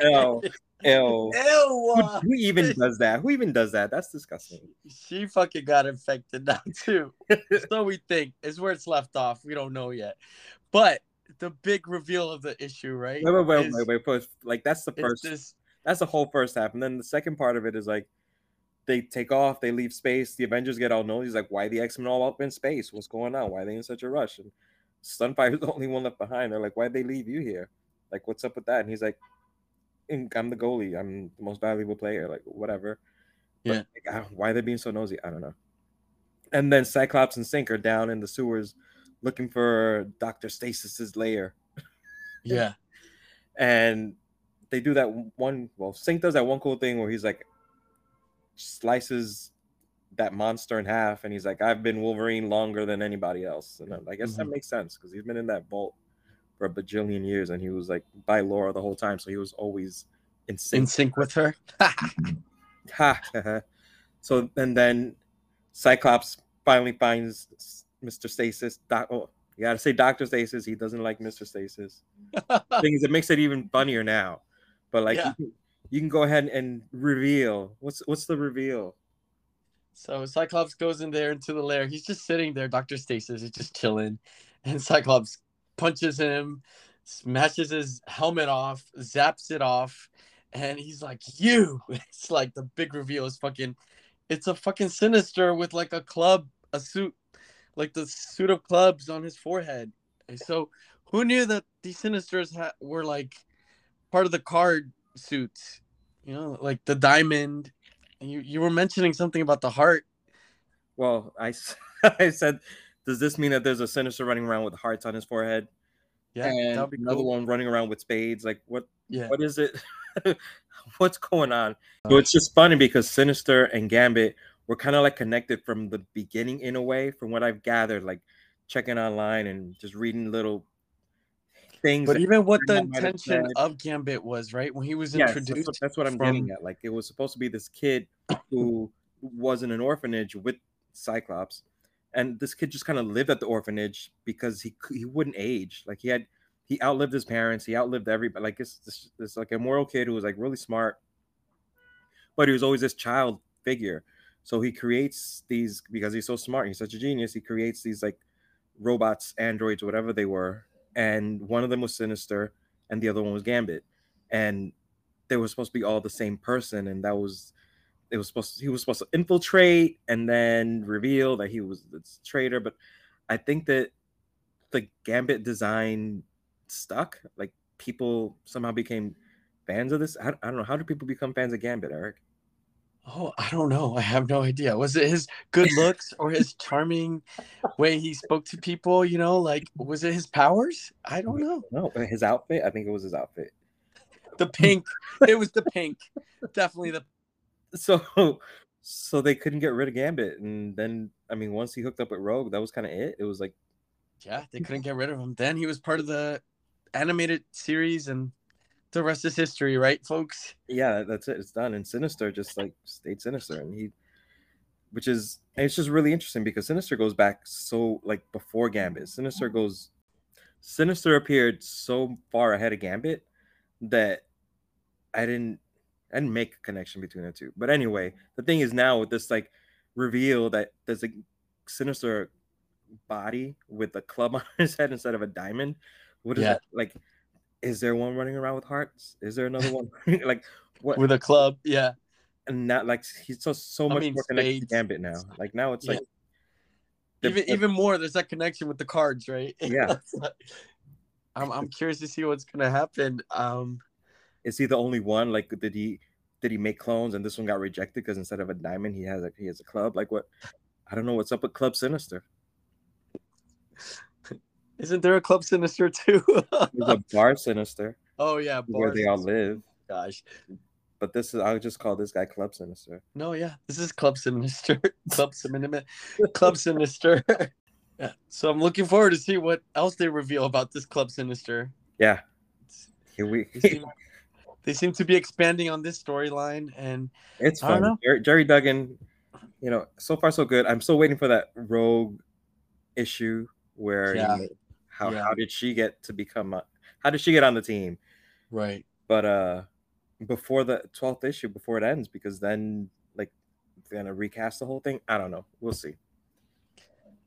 Ew. Ew. Ew. Who, who even does that? Who even does that? That's disgusting. She fucking got infected now too. so we think It's where it's left off. We don't know yet. But the big reveal of the issue, right? Wait, wait, wait, is- wait, wait. First, like that's the first. this That's the whole first half, and then the second part of it is like they take off, they leave space. The Avengers get all nosy. He's like, "Why the X Men all up in space? What's going on? Why are they in such a rush?" And Sunfire's the only one left behind. They're like, "Why'd they leave you here? Like, what's up with that?" And he's like, "I'm the goalie. I'm the most valuable player. Like, whatever." But, Yeah. like, why are they being so nosy? I don't know. And then Cyclops and Synch are down in the sewers looking for Doctor Stasis's lair [LAUGHS] yeah. and they do that one well Synch does that one cool thing where he's like slices that monster in half and he's like i've been wolverine longer than anybody else and i guess that Mhm. makes sense because he's been in that vault for a bajillion years and he was like by laura the whole time so he was always in In sync sync with her. Mm-hmm. Uh-huh. So and then cyclops finally finds mr stasis doc oh you gotta say dr stasis he doesn't like mr stasis [LAUGHS] thing is, it makes it even funnier now. But like, Yeah. you, can, you can go ahead and reveal. What's what's the reveal? So Cyclops goes in there into the lair. He's just sitting there. Doctor Stasis is just chilling, and Cyclops punches him, smashes his helmet off, zaps it off, and he's like, "You!" [LAUGHS] It's like the big reveal is fucking. It's a fucking sinister with like a club, a suit, like the suit of clubs on his forehead. So, who knew that these sinisters ha- were like part of the card suits? You know, like the diamond. And You you were mentioning something about the heart. Well, I [LAUGHS] I said, does this mean that there's a sinister running around with hearts on his forehead Yeah, and that would be another cool. one running around with spades? Like what? Yeah. What is it? [LAUGHS] What's going on? So uh, it's just funny because Sinister and Gambit were kind of like connected from the beginning in a way, from what I've gathered, like checking online and just reading little things. But even what the Grandma might have intention of Gambit was, right? When he was Yes, that's introduced. what, that's what I'm from- getting at. Like it was supposed to be this kid who was in an orphanage with Cyclops, and this kid just kind of lived at the orphanage because he he wouldn't age. Like he had he outlived his parents. He outlived everybody. Like it's this, this like immoral kid who was like really smart, but he was always this child figure. So he creates these because he's so smart. He's such a genius. He creates these like robots, androids, whatever they were, and one of them was Sinister, and the other one was Gambit, and they were supposed to be all the same person, and that was it was supposed to, he was supposed to infiltrate and then reveal that he was the traitor. But I think that the Gambit design stuck. Like people somehow became fans of this. I, I don't know how do people become fans of Gambit, Eric? Oh, I don't know. I have no idea. Was it his good [LAUGHS] looks or his charming way he spoke to people? You know, like was it his powers? I don't know. No, his outfit. I think it was his outfit. The pink. it was the pink. Definitely the. So [LAUGHS] so they couldn't get rid of Gambit, and then I mean, once he hooked up with Rogue, that was kind of it. It was like Yeah, they couldn't get rid of him. Then he was part of the animated series, and the rest is history, right, folks? yeah, that's it. It's done. And Sinister just like stayed Sinister, and he, which is it's just really interesting because Sinister goes back so like before Gambit. Sinister goes Sinister appeared so far ahead of Gambit that I didn't Didn't make a connection between the two. But anyway, the thing is now with this like reveal that there's a Sinister body with a club [LAUGHS] on his head instead of a diamond. What is Yeah. that like? Is there one running around with hearts? Is there another one? [LAUGHS] like what? With a club, yeah. and not like he's so so I much mean, more connected to. Gambit now. Like now it's Yeah. like the- Even the- even more, there's that connection with the cards, right? Yeah. [LAUGHS] I'm I'm curious to see what's gonna happen. Um, is he the only one? Like did he did he make clones and this one got rejected because instead of a diamond he has a he has a club? Like what? I don't know what's up with Club Sinister. [LAUGHS] isn't there a club sinister too? [LAUGHS] There's a bar Sinister oh yeah, where they all live, Gosh, but this is I'll just call this guy Club Sinister. no, yeah, this is club sinister. [LAUGHS] club sinister. club sinister. yeah. So I'm looking forward to see what else they reveal about this club sinister. Yeah, here we. They seem, to be expanding on this storyline, and it's fun. Jerry, Gerry Duggan, you know, so far so good. I'm still waiting for that Rogue issue where you know, how Yeah. how did she get to become a, how did she get on the team? right, But uh before the 12th issue, before it ends, because then like they're gonna recast the whole thing. I don't know. We'll see.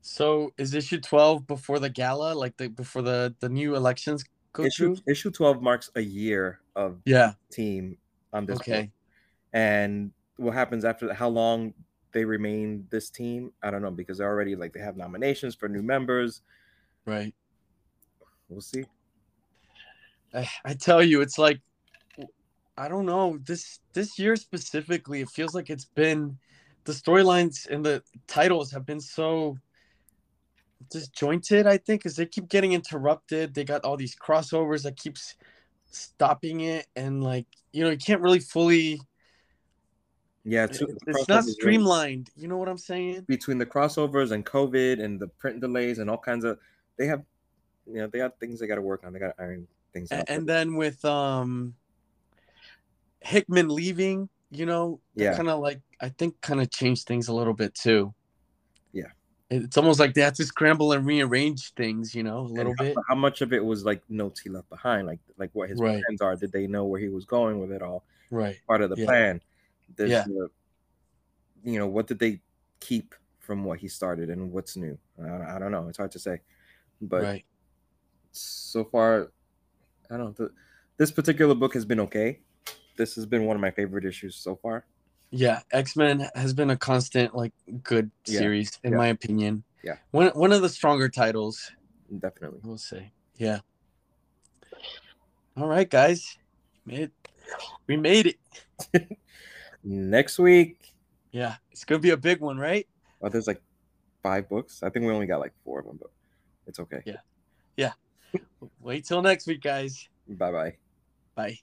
So is issue twelve before the gala, like the before the the new elections go Issue through? issue 12 marks a year of Yeah. team on this Okay. book. And what happens after that, how long they remain this team, I don't know, because they're already like they have nominations for new members. Right. We'll see. I, I tell you, it's like I don't know this this year specifically. It feels like it's been the storylines and the titles have been so disjointed. I think because they keep getting interrupted. They got all these crossovers that keeps stopping it, and like you know, you can't really fully. Yeah, It's, it's not streamlined. You know what I'm saying? between the crossovers and COVID and the print delays and all kinds of they have you know, they got things they gotta work on. They gotta iron things out. And then with um Hickman leaving, you know, Yeah. kind of like I think kind of changed things a little bit too. It's almost like they had to scramble and rearrange things, you know, a little how, bit. how much of it was like notes he left behind, like like what his Right. plans are. Did they know where he was going with it all? Right. Part of the Yeah. plan. There's Yeah. the, you know, what did they keep from what he started and what's new? I, I don't know. It's hard to say, but right. so far, I don't know. This particular book has been okay. This has been one of my favorite issues so far. Yeah, X-Men has been a constant like good Yeah. series in Yeah. my opinion. Yeah. One one of the stronger titles, Definitely. we'll say. Yeah. All right, guys. Made we made it. [LAUGHS] Next week, Yeah. It's going to be a big one, right? oh, there's like five books. I think we only got like four of them, but it's okay. Yeah. Yeah. [LAUGHS] Wait till next week, guys. Bye bye. Bye.